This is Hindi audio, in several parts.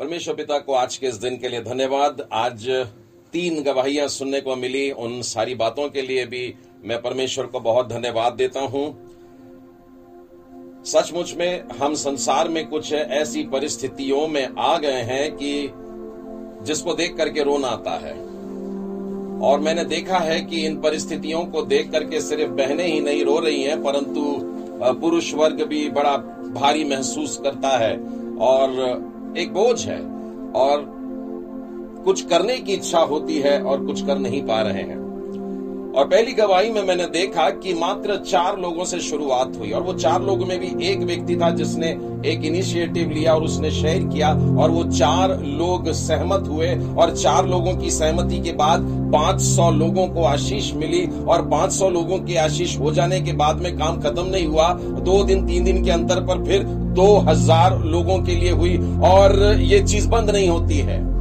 परमेश्वर पिता को आज के इस दिन के लिए धन्यवाद। आज तीन गवाहियाँ सुनने को मिली। उन सारी बातों के लिए भी मैं परमेश्वर को बहुत धन्यवाद देता हूँ। सचमुच में हम संसार में कुछ ऐसी परिस्थितियों में आ गए हैं कि जिसको देख करके रोना आता है। और मैंने देखा है कि इन परिस्थितियों को देख करके सिर्फ़ बहनें ही नहीं रो रही हैं, परंतु पुरुष वर्ग भी बड़ा भारी महसूस करता है। और एक बोझ है और कुछ करने की इच्छा होती है और कुछ कर नहीं पा रहे हैं। और पहली गवाही में मैंने देखा कि मात्र चार लोगों से शुरुआत हुई और वो चार लोगों में भी एक व्यक्ति था जिसने एक इनिशिएटिव लिया और उसने शेयर किया और वो चार लोग सहमत हुए और चार लोगों की सहमति के बाद 500 लोगों को आशीष मिली और 500 लोगों की आशीष हो जाने के बाद में काम खत्म नहीं हुआ। दो दिन, तीन दिन के अंतर पर फिर 2000 लोगों के लिए हुई और ये चीज़ बंद नहीं होती है।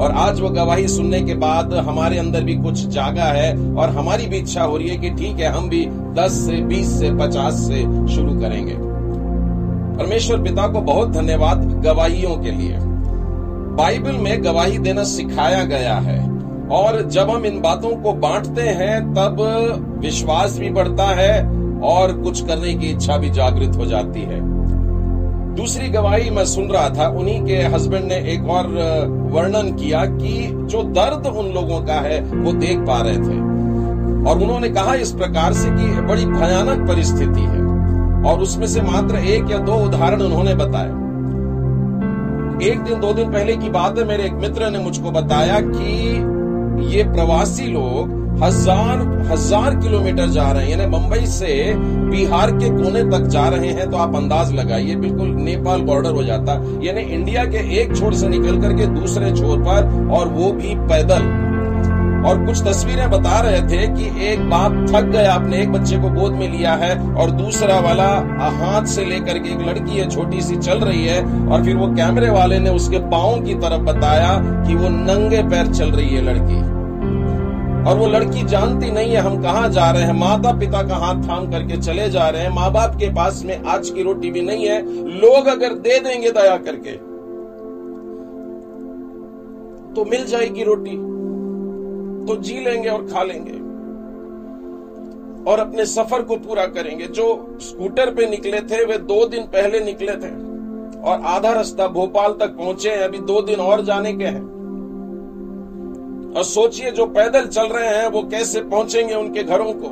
और आज वो गवाही सुनने के बाद हमारे अंदर भी कुछ जागा है और हमारी भी इच्छा हो रही है कि ठीक है, हम भी 10 से 20 से 50 से शुरू करेंगे। परमेश्वर पिता को बहुत धन्यवाद गवाहियों के लिए। बाइबल में गवाही देना सिखाया गया है और जब हम इन बातों को बांटते हैं, तब विश्वास भी बढ़ता है और कुछ करने की इच्छा भी जागृत हो जाती है। दूसरी गवाही मैं सुन रहा था, उन्हीं के हस्बैंड ने एक और वर्णन किया कि जो दर्द उन लोगों का है, वो देख पा रहे थे। और उन्होंने कहा इस प्रकार से कि बड़ी भयानक परिस्थिति है। और उसमें से मात्र एक या दो उदाहरण उन्होंने बताए। एक दिन, दो दिन पहले की बात है, मेरे एक मित्र ने मुझको बताया कि ये प्रवासी लोग हज़ार हज़ार किलोमीटर जा रहे हैं। यानी मुंबई से बिहार के कोने तक जा रहे हैं तो आप अंदाज लगाइए। बिल्कुल नेपाल बॉर्डर हो जाता। यानी इंडिया के एक छोर से निकल करके दूसरे छोर पर, और वो भी पैदल। और कुछ तस्वीरें बता रहे थे कि एक बाप थक गया, अपने एक बच्चे को गोद में लिया है, और दूसरा वाला हाथ से लेकर के एक लड़की है, छोटी सी चल रही है, और फिर वो कैमरे वाले ने उसके पाओ की तरफ़ बताया कि वो नंगे पैर चल रही है लड़की। और वो लड़की जानती नहीं है हम कहा जा रहे हैं। माता पिता का हाथ थाम करके चले जा रहे हैं। माँ बाप के पास में आज की रोटी भी नहीं है। लोग अगर दे देंगे दया करके तो मिल जाएगी रोटी। तो जी लेंगे और खा लेंगे। और अपने सफ़र को पूरा करेंगे। जो स्कूटर पे निकले थे, वे दो दिन पहले निकले थे। और आधा रास्ता भोपाल तक पहुँचे हैं। अभी दो दिन और जाने के हैं। और सोचिए जो पैदल चल रहे हैं, वो कैसे पहुँचेंगे उनके घरों को।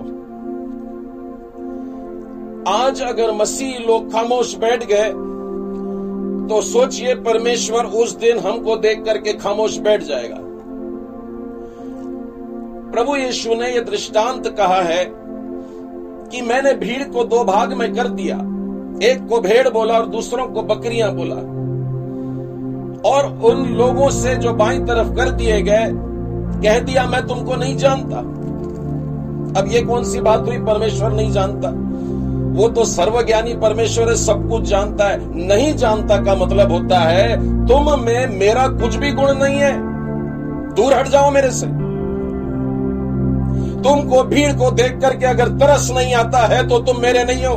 आज अगर मसीह लोग खामोश बैठ गए तो सोचिए परमेश्वर उस दिन हमको देख करके खामोश बैठ जाएगा। प्रभु यीशु ने यह दृष्टांत कहा है कि मैंने भीड़ को दो भाग में कर दिया। एक को भेड़ बोला और दूसरों को बकरियाँ बोला। और उन लोगों से जो बाई तरफ़ कर दिए गए कह दिया, मैं तुमको नहीं जानता। अब ये कौन सी बात हुई? परमेश्वर नहीं जानता। वो तो सर्वज्ञानी परमेश्वर है सब कुछ जानता है। नहीं जानता का मतलब होता है, तुम में मेरा कुछ भी गुण नहीं है। दूर हट जाओ मेरे से। तुमको भीड़ को देख करके अगर तरस नहीं आता है तो तुम मेरे नहीं हो।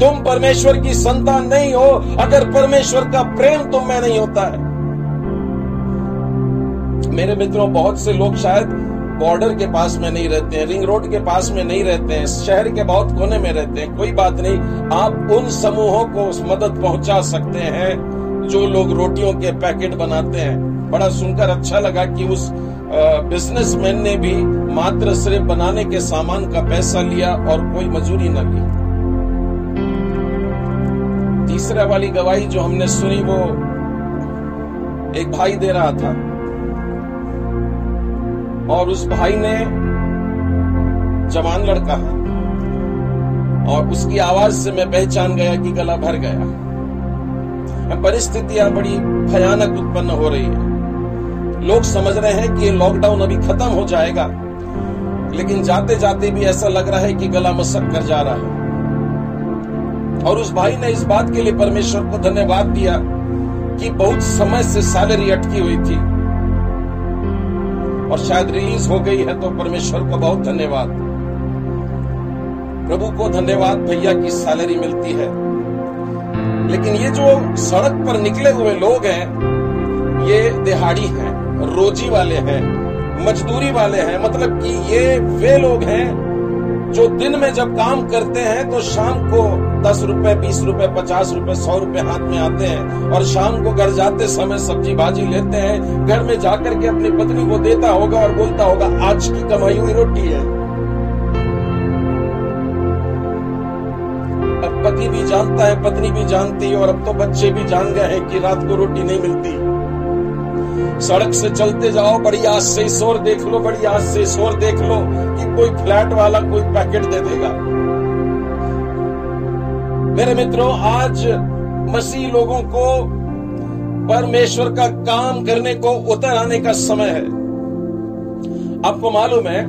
तुम परमेश्वर की संतान नहीं हो। अगर परमेश्वर का प्रेम तुम में नहीं होता है मेरे मित्रों, बहुत से लोग शायद बॉर्डर के पास में नहीं रहते हैं रिंग रोड के पास में नहीं रहते हैं, शहर के बहुत कोने में रहते हैं। कोई बात नहीं, आप उन समूहों को मदद पहुँचा सकते हैं जो लोग रोटियों के पैकेट बनाते हैं। बड़ा सुनकर अच्छा लगा कि उस बिजनेसमैन ने भी मात्र सिर्फ़ बनाने के सामान का पैसा लिया और कोई मजूरी न ली तीसरा वाली गवाही जो हमने सुनी वो एक भाई दे रहा था। और उस भाई ने जवान लड़का है। और उसकी आवाज़ से मैं पहचान गया कि गला भर गया परिस्थितियाँ बड़ी भयानक उत्पन्न हो रही है। लोग समझ रहे हैं कि लॉकडाउन अभी खत्म हो जाएगा, लेकिन जाते जाते भी ऐसा लग रहा है कि गला मसक कर जा रहा है। और उस भाई ने इस बात के लिए परमेश्वर को धन्यवाद दिया कि बहुत समय से सैलरी अटकी हुई थी। और शायद रिलीज़ हो गई है तो परमेश्वर को बहुत धन्यवाद। प्रभु को धन्यवाद भैया की सैलरी मिलती है। लेकिन ये जो सड़क पर निकले हुए लोग हैं, ये दिहाड़ी हैं, रोजी वाले हैं, मजदूरी वाले हैं मतलब कि ये वे लोग हैं जो दिन में जब काम करते हैं तो शाम को दस रुपए, बीस रुपए, पचास रुपए, सौ रुपए हाथ में आते हैं और शाम को घर जाते समय सब्ज़ी भाजी लेते हैं। घर में जाकर के अपनी पत्नी को देता होगा और बोलता होगा, आज की कमाई हुई रोटी है। अब पति भी जानता है, पत्नी भी जानती है और अब तो बच्चे भी जान गए हैं कि रात को रोटी नहीं मिलती। सड़क से चलते जाओ, बड़ी आज से शोर देख लो, बड़ी आज से शोर देख लो कि कोई फ्लैट वाला कोई पैकेट दे देगा। मेरे मित्रों, आज मसीह लोगों को परमेश्वर का काम करने को उतर आने का समय है। आपको मालूम है,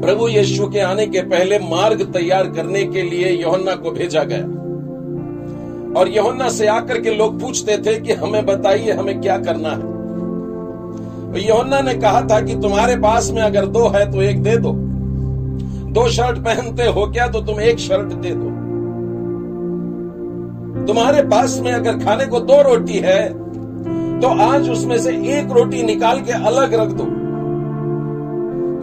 प्रभु यीशु के आने के पहले मार्ग तैयार करने के लिए योहन्ना को भेजा गया। और योहन्ना से आकर के लोग पूछते थे कि हमें बताइए, हमें क्या करना है? तो योहन्ना ने कहा था कि तुम्हारे पास में अगर दो है तो एक दे दो। दो शर्ट पहनते हो क्या तो तुम एक शर्ट दे दो। तुम्हारे पास में अगर खाने को दो रोटी है तो आज उसमें से एक रोटी निकाल के अलग रख दो।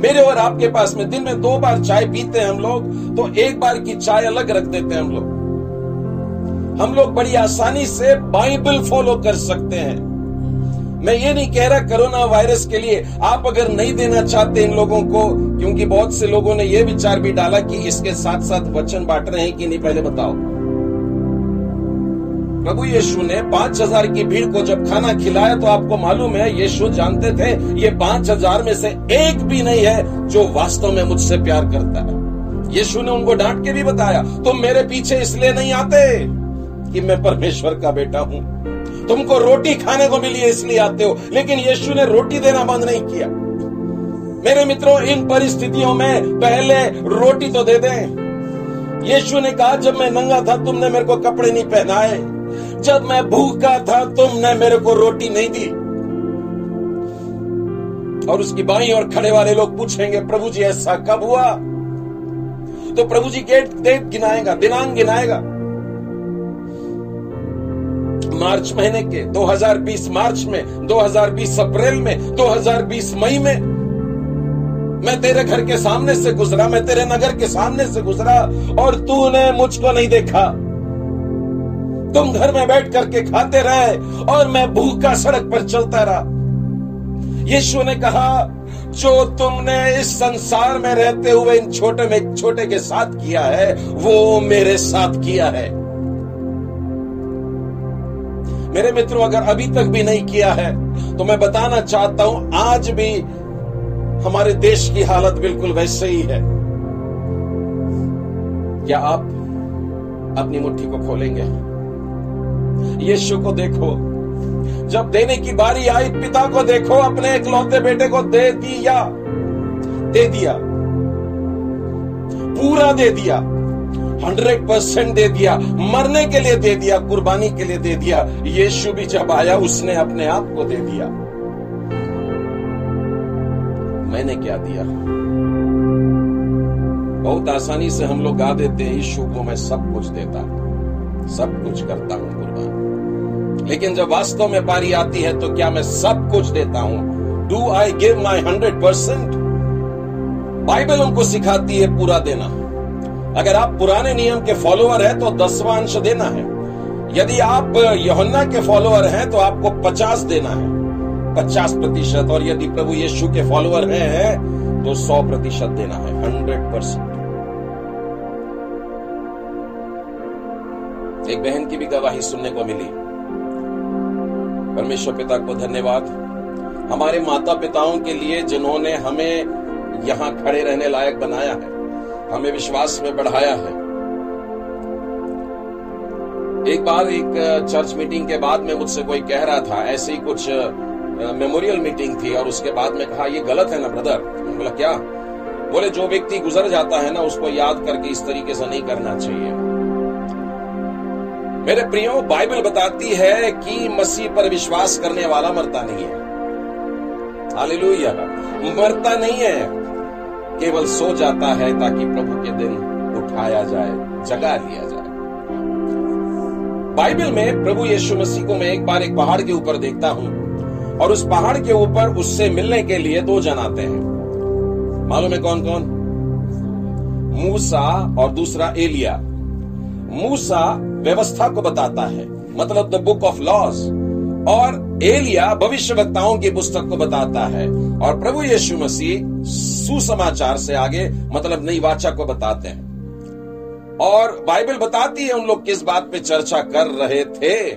मेरे और आपके पास में दिन में दो बार चाय पीते हैं हम लोग तो एक बार की चाय अलग रख देते हैं हम लोग। हम लोग बड़ी आसानी से बाइबल फॉलो कर सकते हैं। मैं ये नहीं कह रहा कोरोना वायरस के लिए आप अगर नहीं देना चाहते इन लोगों को, क्योंकि बहुत से लोगों ने यह विचार भी डाला कि इसके साथ साथ वचन बांट रहे हैं कि नहीं, पहले बताओ। प्रभु यीशु ने पाँच हज़ार की भीड़ को जब खाना खिलाया तो आपको मालूम है, यीशु जानते थे, ये पाँच हज़ार में से एक भी नहीं है जो वास्तव में मुझसे प्यार करता है। यीशु ने उनको डांट के भी बताया, तुम तो मेरे पीछे इसलिए नहीं आते? कि मैं परमेश्वर का बेटा हूँ। तुमको रोटी खाने को मिली है, इसलिए आते हो। लेकिन यीशु ने रोटी देना बंद नहीं किया। मेरे मित्रों, इन परिस्थितियों में पहले रोटी तो दे दें। यीशु ने कहा, जब मैं नंगा था, तुमने मेरे को कपड़े नहीं पहनाए। जब मैं भूखा था, तुमने मेरे को रोटी नहीं दी। और उसकी बाई और खड़े वाले लोग पूछेंगे, प्रभु जी, ऐसा कब हुआ? तो प्रभु जी, गेट डेट गिनाएगा, दिनांक गिनाएगा। मार्च महीने के 2020 मार्च में 2020 अप्रैल में 2020 मई में। मैं तेरे घर के सामने से गुजरा, मैं तेरे नगर के सामने से गुजरा, और तूने मुझको नहीं देखा। तुम घर में बैठ करके खाते रहे, और मैं भूखा सड़क पर चलता रहा। यीशु ने कहा, जो तुमने इस संसार में रहते हुए इन छोटे में, छोटे के साथ किया है, वो मेरे साथ किया है। मेरे मित्रों, अगर अभी तक भी नहीं किया है तो मैं बताना चाहता हूँ, आज भी हमारे देश की हालत बिल्कुल वैसे ही है। क्या आप अपनी मुट्ठी को खोलेंगे? यीशु को देखो। जब देने की बारी आई, पिता को देखो, अपने इकलौते बेटे को दे दिया। दे दिया। पूरा दे दिया। हंड्रेड परसेंट दे दिया, मरने के लिए दे दिया, कुर्बानी के लिए दे दिया, यीशु भी जब आया, उसने अपने आप को दे दिया। मैंने क्या दिया? बहुत आसानी से हम लोग गा देते हैं, यीशु को मैं सब कुछ देता सब कुछ करता हूँ कुर्बान। लेकिन जब वास्तव में बारी आती है तो क्या मैं सब कुछ देता हूँ? Do I give my hundred percent Bible हमको सिखाती है पूरा देना। अगर आप पुराने नियम के फॉलोअर हैं तो दसवां अंश देना है। यदि आप यहुन्ना के फॉलोअर हैं तो आपको पचास देना है। पचास प्रतिशत, और यदि प्रभु यीशु के फॉलोअर हैं तो सौ प्रतिशत देना है हंड्रेड परसेंट एक बहन की भी गवाही सुनने को मिली। परमेश्वर पिता को धन्यवाद। हमारे माता पिताओं के लिए जिन्होंने हमें यहाँ खड़े रहने लायक बनाया है हमें विश्वास में बढ़ाया है। एक बार एक चर्च मीटिंग के बाद में मुझसे कोई कह रहा था, ऐसे ही कुछ मेमोरियल मीटिंग थी और उसके बाद में कहा, ये गलत है ना ब्रदर बोला, क्या? बोले, जो व्यक्ति गुजर जाता है ना, उसको याद करके इस तरीके से नहीं करना चाहिए। मेरे प्रियो, बाइबल बताती है कि मसीह पर विश्वास करने वाला मरता नहीं है। मरता नहीं है। केवल सो जाता है ताकि प्रभु के दिन उठाया जाए, जगा लिया जाए। बाइबल में प्रभु यीशु मसीह को मैं एक बार एक पहाड़ के ऊपर देखता हूँ, और उस पहाड़ के ऊपर उससे मिलने के लिए दो जन आते हैं। मालूम है कौन कौन मूसा और दूसरा एलिया। मूसा व्यवस्था को बताता है मतलब द बुक ऑफ़ लॉज और एलिया भविष्य वक्ताओं की पुस्तक को बताता है। और प्रभु यीशु मसीह सुसमाचार से आगे मतलब नई वाचा को बताते हैं। और बाइबल बताती है उन लोग किस बात पे चर्चा कर रहे थे।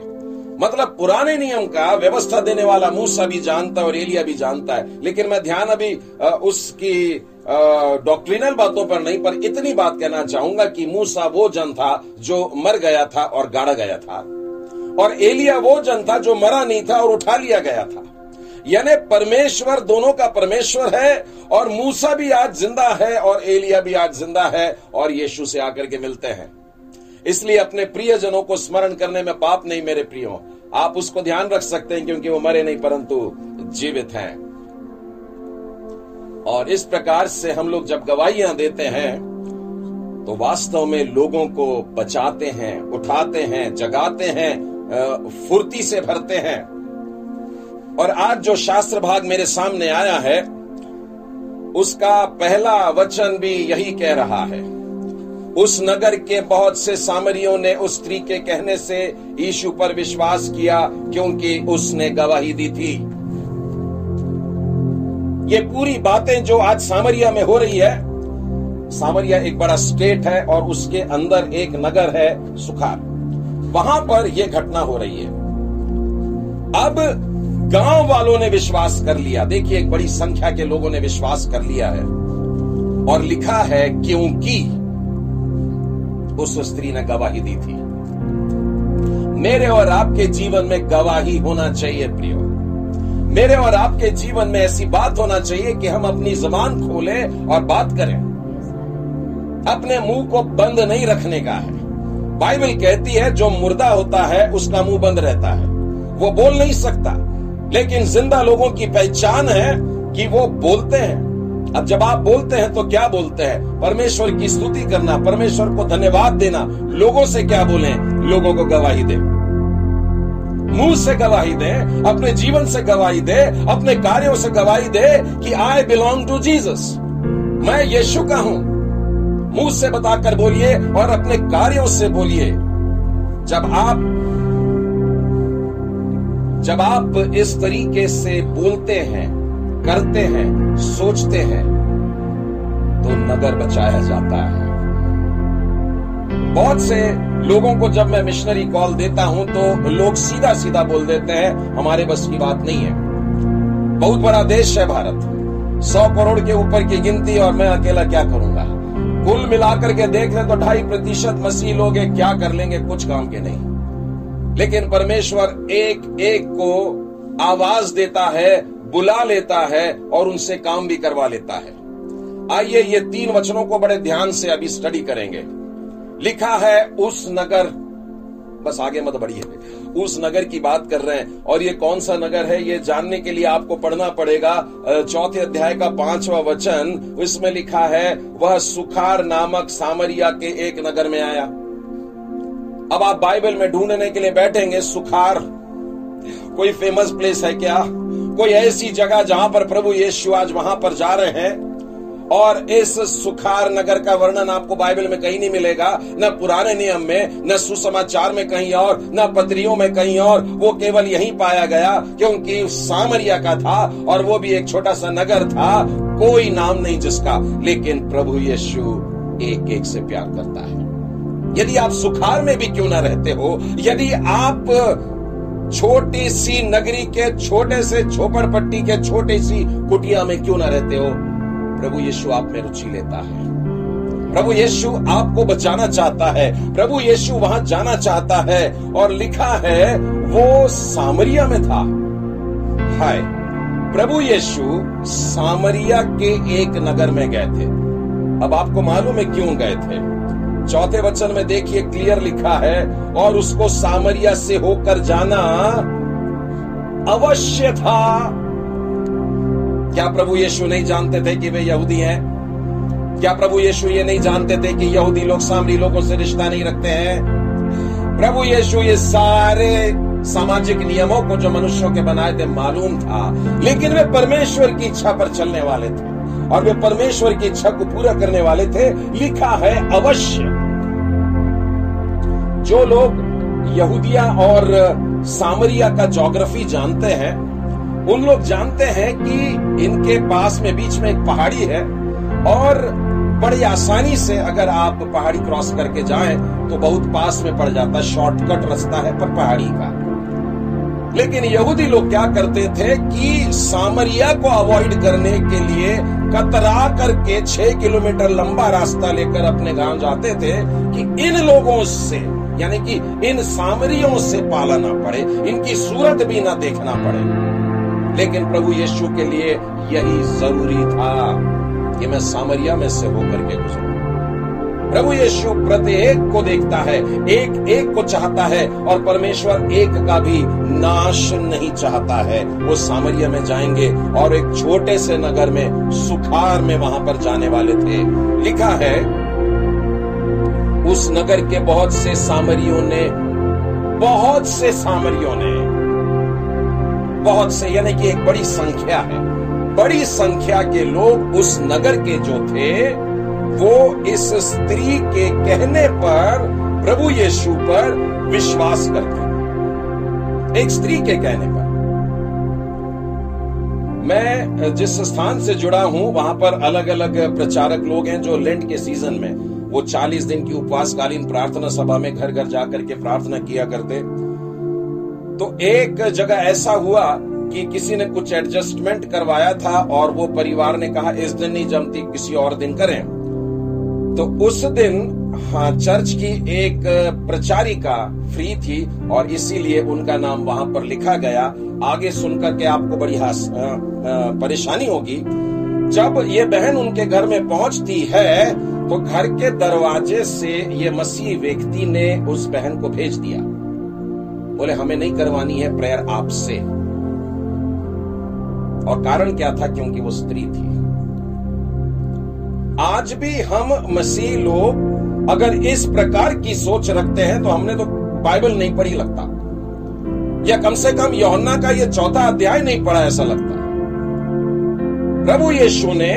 मतलब पुराने नियम का व्यवस्था देने वाला मूसा भी जानता है और एलिया भी जानता है। लेकिन मैं ध्यान अभी उसकी डॉक्ट्रिनल बातों पर नहीं, पर इतनी बात कहना चाहूँगा कि मूसा वो जन था जो मर गया था और गाड़ा गया था। और एलिया वो जन था जो मरा नहीं था और उठा लिया गया था। यानी परमेश्वर दोनों का परमेश्वर है और मूसा भी आज ज़िंदा है और एलिया भी आज ज़िंदा है और यीशु से आकर के मिलते हैं। इसलिए अपने प्रियजनों को स्मरण करने में पाप नहीं मेरे प्रियो। आप उसको ध्यान रख सकते हैं क्योंकि वो मरे नहीं, परंतु जीवित हैं। और इस प्रकार से हम लोग जब गवाहियाँ देते हैं तो वास्तव में लोगों को बचाते हैं, उठाते हैं, जगाते हैं फुर्ती से भरते हैं। और आज जो शास्त्र भाग मेरे सामने आया है, उसका पहला वचन भी यही कह रहा है। उस नगर के बहुत से सामरियों ने उस स्त्री के कहने से यीशु पर विश्वास किया, क्योंकि उसने गवाही दी थी। ये पूरी बातें जो आज सामरिया में हो रही है, सामरिया एक बड़ा स्टेट है और उसके अंदर एक नगर है सुखार। वहाँ पर यह घटना हो रही है। अब गाँव वालों ने विश्वास कर लिया। देखिए, एक बड़ी संख्या के लोगों ने विश्वास कर लिया है और लिखा है, क्योंकि उस स्त्री ने गवाही दी थी। मेरे और आपके जीवन में गवाही होना चाहिए, प्रियो। मेरे और आपके जीवन में ऐसी बात होना चाहिए कि हम अपनी जबान खोलें और बात करें। अपने मुँह को बंद नहीं रखने का है। बाइबल कहती है, जो मुर्दा होता है, उसका मुँह बंद रहता है। वो बोल नहीं सकता। लेकिन ज़िंदा लोगों की पहचान है कि वो बोलते हैं। अब जब आप बोलते हैं तो क्या बोलते हैं? परमेश्वर की स्तुति करना, परमेश्वर को धन्यवाद देना। लोगों से क्या बोले? लोगों को गवाही दे। मुँह से गवाही दे, अपने जीवन से गवाही दे, अपने कार्यों से गवाही दे कि आई बिलोंग टू जीसस मैं यीशु का हूँ। मुँह से बताकर बोलिए और अपने कार्यों से बोलिए। जब आप जब आप इस तरीके से बोलते हैं, करते हैं, सोचते हैं तो नगर बचाया जाता है। बहुत से लोगों को जब मैं मिशनरी कॉल देता हूँ तो लोग सीधा सीधा बोल देते हैं, हमारे बस की बात नहीं है। बहुत बड़ा देश है भारत। सौ करोड़ के ऊपर की गिनती और मैं अकेला क्या करूँगा? कुल मिलाकर के देख ले तो ढाई प्रतिशत मसीह लोग क्या कर लेंगे? कुछ काम के नहीं। लेकिन परमेश्वर एक एक को आवाज़ देता है, बुला लेता है और उनसे काम भी करवा लेता है। आइए ये तीन वचनों को बड़े ध्यान से अभी स्टडी करेंगे। लिखा है, उस नगर बस आगे मत बढ़िए। उस नगर की बात कर रहे हैं, और ये कौन सा नगर है, ये जानने के लिए आपको पढ़ना पड़ेगा। चौथे अध्याय का पांचवा वचन, इसमें लिखा है, वह सुखार नामक सामरिया के एक नगर में आया। अब आप बाइबल में ढूँढने के लिए बैठेंगे, सुखार। कोई फ़ेमस प्लेस है क्या? कोई ऐसी जगह जहाँ पर प्रभु यीशु आज वहाँ पर जा रहे हैं? और इस सुखार नगर का वर्णन आपको बाइबल में कहीं नहीं मिलेगा। न पुराने नियम में, न सुसमाचार में कहीं और, न पत्रियों में कहीं और। वो केवल यहीं पाया गया क्योंकि सामरिया का था और वो भी एक छोटा सा नगर था, कोई नाम नहीं जिसका। लेकिन प्रभु यीशु एक एक से प्यार करता है। यदि आप सुखार में भी क्यों ना रहते हो, यदि आप छोटी सी नगरी के, छोटे से झोपड़पट्टी के, छोटे सी कुटिया में क्यों ना रहते हो प्रभु यीशु आप में रुचि लेता है। प्रभु यीशु आपको बचाना चाहता है। प्रभु यीशु वहाँ जाना चाहता है और लिखा है, वो सामरिया में था। हाय, प्रभु यीशु सामरिया के एक नगर में गए थे। अब आपको मालूम है क्यों गए थे? चौथे वचन में देखिए, क्लियर लिखा है, और उसको सामरिया से होकर जाना अवश्य था। क्या प्रभु यीशु नहीं जानते थे कि वे यहूदी हैं? क्या प्रभु यीशु ये नहीं जानते थे कि यहूदी लोग सामरी लोगों से रिश्ता नहीं रखते हैं? प्रभु यीशु ये सारे सामाजिक नियमों को जो मनुष्यों के बनाए थे मालूम था, लेकिन वे परमेश्वर की इच्छा पर चलने वाले थे और वे परमेश्वर की इच्छा को पूरा करने वाले थे। लिखा है अवश्य, जो लोग यहूदिया और सामरिया का जोग्राफी जानते हैं उन लोग जानते हैं कि इनके पास में बीच में एक पहाड़ी है और बड़ी आसानी से अगर आप पहाड़ी क्रॉस करके जाएँ तो बहुत पास में पड़ जाता है, शॉर्टकट रास्ता है पर पहाड़ी का। लेकिन यहूदी लोग क्या करते थे कि सामरिया को अवॉइड करने के लिए कतरा करके छह किलोमीटर लंबा रास्ता लेकर अपने गाँव जाते थे कि इन लोगों से, यानी कि इन सामरियों से पाला ना पड़े, इनकी सूरत भी ना देखना पड़े। लेकिन प्रभु यीशु के लिए यही ज़रूरी था कि मैं सामरिया में से होकर के गुजरू। प्रभु यीशु प्रत्येक को देखता है एक एक को चाहता है और परमेश्वर एक का भी नाश नहीं चाहता है। वो सामरिया में जाएँगे और एक छोटे से नगर में, सुखार में वहाँ पर जाने वाले थे। लिखा है, उस नगर के बहुत से सामरियों ने, बहुत से सामरियों ने बहुत से, यानी कि एक बड़ी संख्या है। बड़ी संख्या के लोग उस नगर के जो थे, वो इस स्त्री के कहने पर प्रभु यीशु पर विश्वास करते एक स्त्री के कहने पर। मैं जिस स्थान से जुड़ा हूँ, वहाँ पर अलग अलग प्रचारक लोग हैं जो लेंट के सीज़न में, वो 40 दिन की उपवासकालीन प्रार्थना सभा में घर घर जाकर के प्रार्थना किया करते। तो एक जगह ऐसा हुआ कि किसी ने कुछ एडजस्टमेंट करवाया था और वो परिवार ने कहा, इस दिन नहीं जमती, किसी और दिन करें। तो उस दिन हाँ चर्च की एक प्रचारिका फ्री थी और इसीलिए उनका नाम वहाँ पर लिखा गया। आगे सुनकर के आपको बड़ी हास परेशानी होगी। जब ये बहन उनके घर में पहुँचती है तो घर के दरवाजे से ये मसीह व्यक्ति ने उस बहन को भेज दिया। बोले, हमें नहीं करवानी है प्रेयर आपसे. और कारण क्या था क्योंकि वो स्त्री थी। आज भी हम मसीह लोग अगर इस प्रकार की सोच रखते हैं तो हमने तो बाइबल नहीं पढ़ी लगता। या कम से कम यौना का यह चौथा अध्याय नहीं पढ़ा ऐसा लगता। प्रभु यीशु ने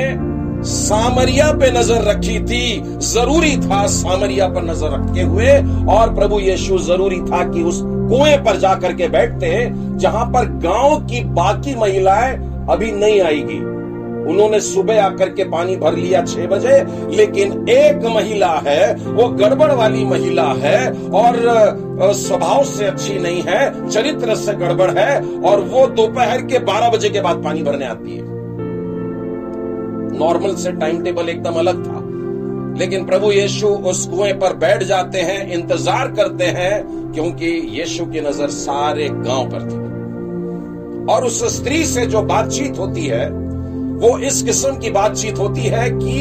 सामरिया पे नज़र रखी थी। ज़रूरी था सामरिया पर नज़र रखे हुए, और प्रभु यीशु ज़रूरी था कि उस कुएँ पर जाकर के बैठते हैं, जहाँ पर गाँव की बाकी महिलाएँ अभी नहीं आएगी। उन्होंने सुबह आकर के पानी भर लिया छह बजे, लेकिन एक महिला है, वो गड़बड़ वाली महिला है, और स्वभाव से अच्छी नहीं है, चरित्र से गड़बड़ है, और वो दोपहर के बारह बजे के बाद पानी भरने आती है। नॉर्मल से टाइम टेबल एकदम अलग था। लेकिन प्रभु यीशु उस कुएँ पर बैठ जाते हैं, इंतज़ार करते हैं क्योंकि यीशु की नज़र सारे गाँव पर थी। और उस स्त्री से जो बातचीत होती है, वो इस किस्म की बातचीत होती है कि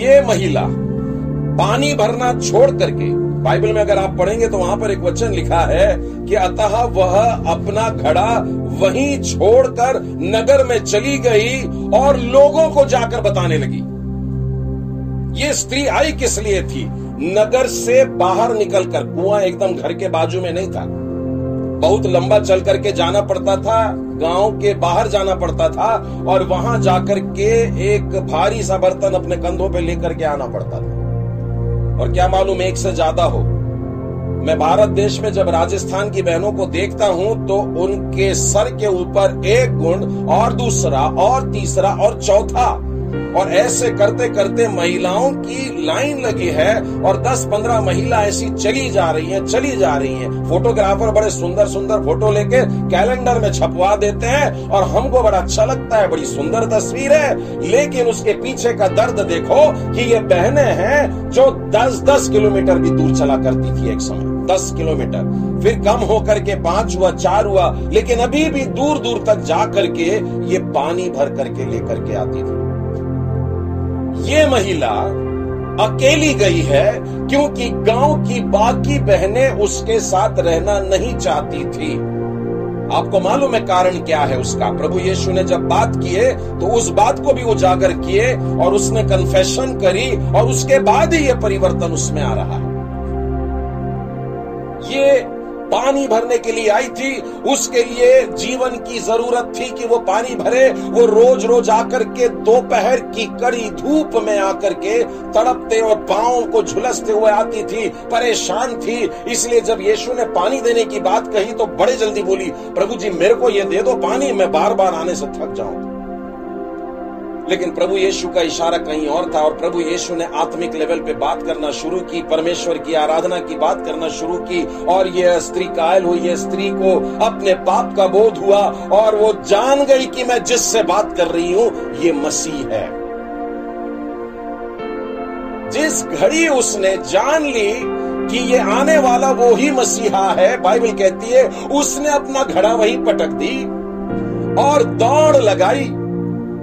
ये महिला पानी भरना छोड़ करके, बाइबल में अगर आप पढ़ेंगे तो वहाँ पर एक वचन लिखा है कि अतः वह अपना घड़ा वहीं छोड़कर नगर में चली गई और लोगों को जाकर बताने लगी। ये स्त्री आई किस लिए थी? नगर से बाहर निकलकर, कुआँ एकदम घर के बाजू में नहीं था। बहुत लंबा चल करके जाना पड़ता था, गाँव के बाहर जाना पड़ता था, और वहाँ जाकर के एक भारी सा बर्तन अपने कंधों पे लेकर के आना पड़ता था। और क्या मालूम, एक से ज़्यादा हो। मैं भारत देश में जब राजस्थान की बहनों को देखता हूँ तो उनके सर के ऊपर एक गुण, और दूसरा, और तीसरा, और चौथा। और ऐसे करते करते महिलाओं की लाइन लगी है और 10-15 महिला ऐसी चली जा रही हैं, चली जा रही हैं। फोटोग्राफर बड़े सुंदर सुंदर फ़ोटो लेके कैलेंडर में छपवा देते हैं और हमको बड़ा अच्छा लगता है, बड़ी सुंदर तस्वीर है। लेकिन उसके पीछे का दर्द देखो कि ये बहनें हैं जो 10-10 किलोमीटर भी दूर चला करती थी एक समय। दस किलोमीटर। फिर कम होकर के पाँच हुआ, चार हुआ, लेकिन अभी भी दूर दूर तक जा करके ये पानी भर करके लेकर के आती थी। ये महिला अकेली गई है क्योंकि गाँव की बाकी बहनें उसके साथ रहना नहीं चाहती थी। आपको मालूम है कारण क्या है उसका? प्रभु यीशु ने जब बात किए तो उस बात को भी उजागर किए और उसने कन्फेशन करी और उसके बाद ही यह परिवर्तन उसमें आ रहा है। ये पानी भरने के लिए आई थी, उसके लिए जीवन की ज़रूरत थी कि वो पानी भरे, वो रोज रोज आकर के दोपहर की कड़ी धूप में आकर के तड़पते और पाओ को झुलसते हुए आती थी, परेशान थी। इसलिए जब यीशु ने पानी देने की बात कही तो बड़े जल्दी बोली, प्रभु जी मेरे को ये दे दो, पानी मैं बार बार आने से थक जाऊँ लेकिन प्रभु यीशु का इशारा कहीं और था और प्रभु यीशु ने आत्मिक लेवल पे बात करना शुरू की, परमेश्वर की आराधना की बात करना शुरू की और यह स्त्री कायल हुई यह स्त्री को अपने पाप का बोध हुआ और वो जान गई कि मैं जिससे बात कर रही हूँ, ये मसीह है। जिस घड़ी उसने जान ली कि ये आने वाला वो ही मसीहा है, बाइबल कहती है, उसने अपना घड़ा वहीं पटक दी और दौड़ लगाई।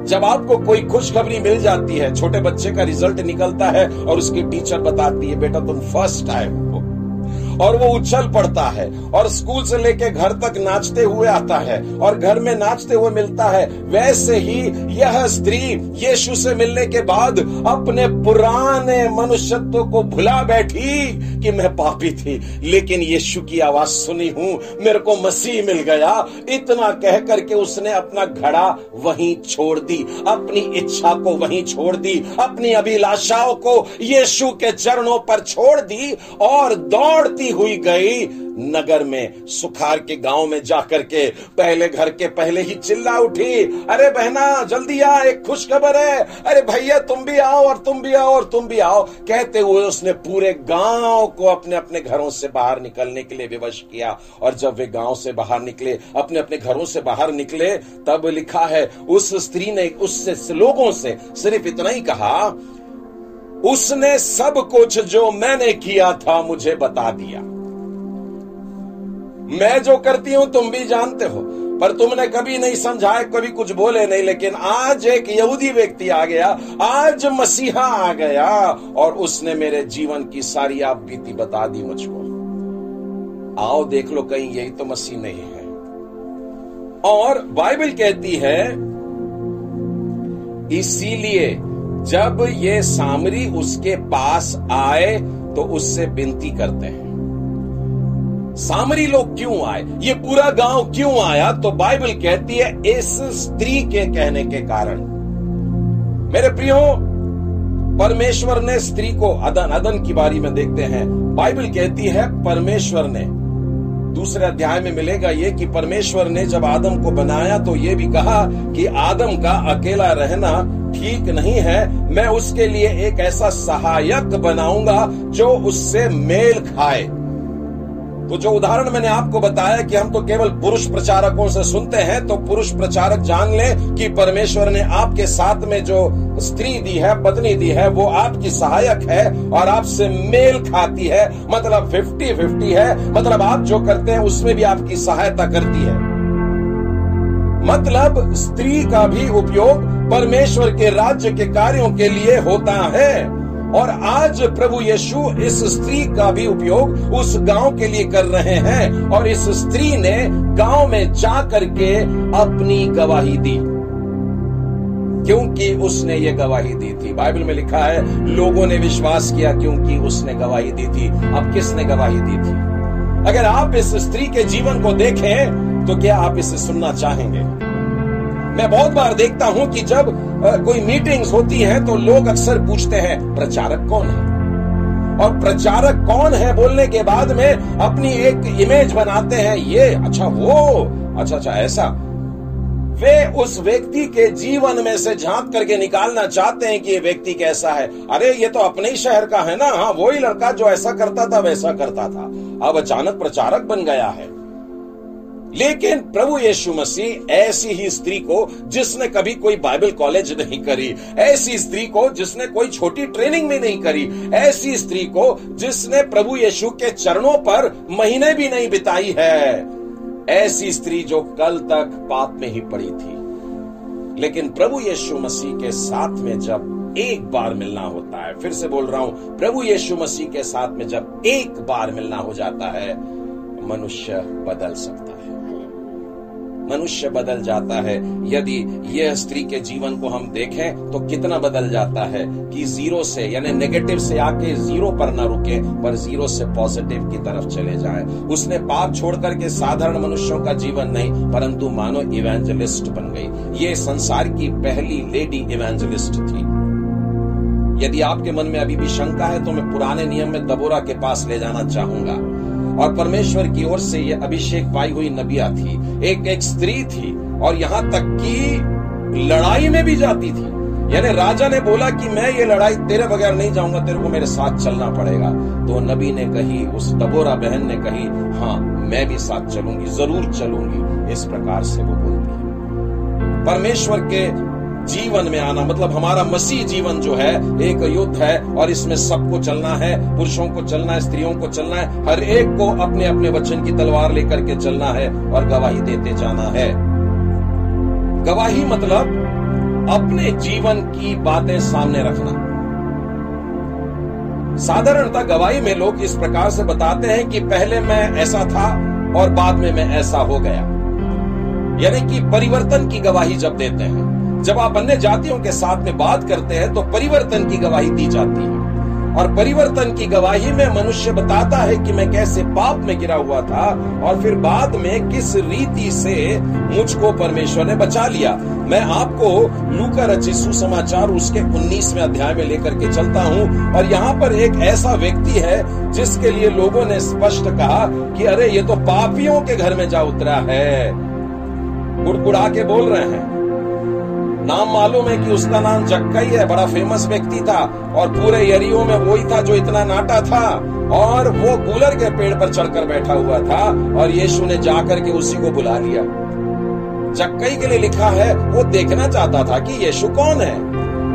जब आपको कोई खुशखबरी मिल जाती है, छोटे बच्चे का रिज़ल्ट निकलता है और उसकी टीचर बताती है, बेटा तुम फ़र्स्ट आए हो। और वो उछल पड़ता है और स्कूल से लेके घर तक नाचते हुए आता है और घर में नाचते हुए मिलता है। वैसे ही यह स्त्री यीशु से मिलने के बाद अपने पुराने मनुष्यत्व को भुला बैठी कि मैं पापी थी। लेकिन यीशु की आवाज़ सुनी हूँ, मेरे को मसीह मिल गया। इतना कह करके उसने अपना घड़ा वहीं छोड़ दी, अपनी इच्छा को वहीं छोड़ दी, अपनी अभिलाषाओं को यीशु के चरणों पर छोड़ दी और दौड़ती दौड़ती हुई गई नगर में। सुखार के गाँव में जाकर के पहले घर के पहले ही चिल्ला उठी। अरे बहना, जल्दी आ, एक खुश खबर है। अरे भैया, तुम भी आओ और तुम भी आओ और तुम भी आओ। कहते हुए उसने पूरे गाँव को अपने अपने घरों से बाहर निकलने के लिए विवश किया। और जब वे गाँव से बाहर निकले, अपने अपने घरों से बाहर निकले, तब लिखा है, उस स्त्री ने उससे, लोगों से सिर्फ़ इतना ही कहा उसने सब कुछ जो मैंने किया था मुझे बता दिया। मैं जो करती हूँ, तुम भी जानते हो, पर तुमने कभी नहीं समझाए कभी कुछ बोले नहीं, लेकिन आज एक यहूदी व्यक्ति आ गया, आज मसीहा आ गया, और उसने मेरे जीवन की सारी आप बीती बता दी मुझको। आओ देख लो कहीं यही तो मसीह नहीं है। और बाइबल कहती है, इसीलिए जब ये सामरी उसके पास आए तो उससे विनती करते हैं। सामरी लोग क्यों आए? ये पूरा गाँव क्यों आया? तो बाइबल कहती है, इस स्त्री के कहने के कारण। मेरे प्रियो, परमेश्वर ने स्त्री को अदन अदन की बारी में देखते हैं। बाइबल कहती है, परमेश्वर ने दूसरे अध्याय में मिलेगा ये कि परमेश्वर ने जब आदम को बनाया तो ये भी कहा कि आदम का अकेला रहना ठीक नहीं है, मैं उसके लिए एक ऐसा सहायक बनाऊँगा जो उससे मेल खाए। तो जो उदाहरण मैंने आपको बताया कि हम तो केवल पुरुष प्रचारकों से सुनते हैं तो पुरुष प्रचारक जान ले कि परमेश्वर ने आपके साथ में जो स्त्री दी है, पत्नी दी है, वो आपकी सहायक है और आपसे मेल खाती है। मतलब फिफ्टी फिफ्टी है। मतलब आप जो करते हैं, उसमें भी आपकी सहायता करती है। मतलब स्त्री का भी उपयोग परमेश्वर के राज्य के कार्यों के लिए होता है। और आज प्रभु यीशु इस स्त्री का भी उपयोग उस गाँव के लिए कर रहे हैं और इस स्त्री ने गाँव में जा करके अपनी गवाही दी। क्योंकि उसने ये गवाही दी थी। बाइबल में लिखा है, लोगों ने विश्वास किया क्योंकि उसने गवाही दी थी। अब किसने गवाही दी थी? अगर आप इस स्त्री के जीवन को देखें तो क्या आप इसे सुनना चाहेंगे? मैं बहुत बार देखता हूँ कि जब कोई मीटिंग्स होती हैं तो लोग अक्सर पूछते हैं, प्रचारक कौन है? और प्रचारक कौन है बोलने के बाद में अपनी एक इमेज बनाते हैं, ये अच्छा वो अच्छा अच्छा ऐसा। वे उस व्यक्ति के जीवन में से झाँक करके निकालना चाहते हैं कि ये व्यक्ति कैसा है। अरे, ये तो अपने ही शहर का है ना? हाँ वही लड़का जो ऐसा करता था, वैसा करता था। अब अचानक प्रचारक बन गया है। लेकिन प्रभु यीशु मसीह ऐसी ही स्त्री को जिसने कभी कोई बाइबल कॉलेज नहीं करी, ऐसी स्त्री को जिसने कोई छोटी ट्रेनिंग भी नहीं करी, ऐसी स्त्री को जिसने प्रभु यीशु के चरणों पर महीने भी नहीं बिताई है, ऐसी स्त्री जो कल तक पाप में ही पड़ी थी। लेकिन प्रभु यीशु मसीह के साथ में जब एक बार मिलना होता है, फिर से बोल रहा हूँ, प्रभु यीशु मसीह के साथ में जब एक बार मिलना हो जाता है, मनुष्य बदल सकता है। मनुष्य बदल जाता है। यदि यह स्त्री के जीवन को हम देखें तो कितना बदल जाता है कि ज़ीरो से, यानी नेगेटिव से आके ज़ीरो पर ना रुके, पर ज़ीरो से पॉजिटिव की तरफ़ चले जाए। उसने पाप छोड़ करके साधारण मनुष्यों का जीवन नहीं, परंतु मानो इवेंजलिस्ट बन गई। ये संसार की पहली लेडी इवेंजलिस्ट थी। यदि आपके मन में अभी भी शंका है तो मैं पुराने नियम में दबोरा के पास ले जाना चाहूँगा। और परमेश्वर की ओर से यह अभिषेक पाई हुई नबिया थी। एक एक स्त्री थी और यहाँ तक कि लड़ाई में भी जाती थी। यानी राजा ने बोला कि मैं ये लड़ाई तेरे बगैर नहीं जाऊँगा, तेरे को मेरे साथ चलना पड़ेगा। तो नबी ने कही, उस दबोरा बहन ने कही हाँ मैं भी साथ चलूँगी, ज़रूर चलूँगी। इस प्रकार से वो बोलती है। परमेश्वर के जीवन में आना मतलब हमारा मसीह जीवन जो है, एक युद्ध है और इसमें सबको चलना है, पुरुषों को चलना है, स्त्रियों को चलना है, हर एक को अपने अपने वचन की तलवार लेकर के चलना है और गवाही देते जाना है। गवाही मतलब अपने जीवन की बातें सामने रखना। साधारणतः गवाही में लोग इस प्रकार से बताते हैं कि पहले मैं ऐसा था और बाद में मैं ऐसा हो गया। यानी कि परिवर्तन की गवाही जब देते हैं। जब आप अन्य जातियों के साथ में बात करते हैं तो परिवर्तन की गवाही दी जाती है। और परिवर्तन की गवाही में मनुष्य बताता है कि मैं कैसे पाप में गिरा हुआ था, और फिर बाद में किस रीति से मुझको परमेश्वर ने बचा लिया। मैं आपको लूका रचित सुसमाचार उसके 19वें अध्याय में लेकर के चलता हूँ, और यहाँ पर एक ऐसा व्यक्ति है, जिसके लिए लोगों ने स्पष्ट कहा कि, अरे, ये तो पापियों के घर में जा उतरा है। गुड़गुड़ा के बोल रहे हैं। नाम मालूम है कि उसका नाम जक्का ही, बड़ा फ़ेमस व्यक्ति था और पूरे यरियो में वही था जो इतना नाटा था। और वो कूलर के पेड़ पर चढ़कर बैठा हुआ था और यीशु ने जाकर के उसी को बुला लिया। जक्कई के लिए लिखा है, वो देखना चाहता था कि यीशु कौन है।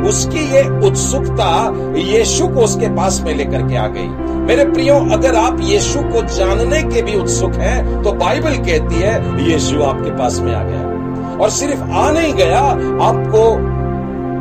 उसकी ये उत्सुकता यीशु को उसके पास में लेकर के आ गई। मेरे प्रियो, अगर आप यीशु को जानने के भी उत्सुक हैं तो बाइबल कहती है, यीशु आपके पास में आ गया। और सिर्फ़ आ नहीं गया, आपको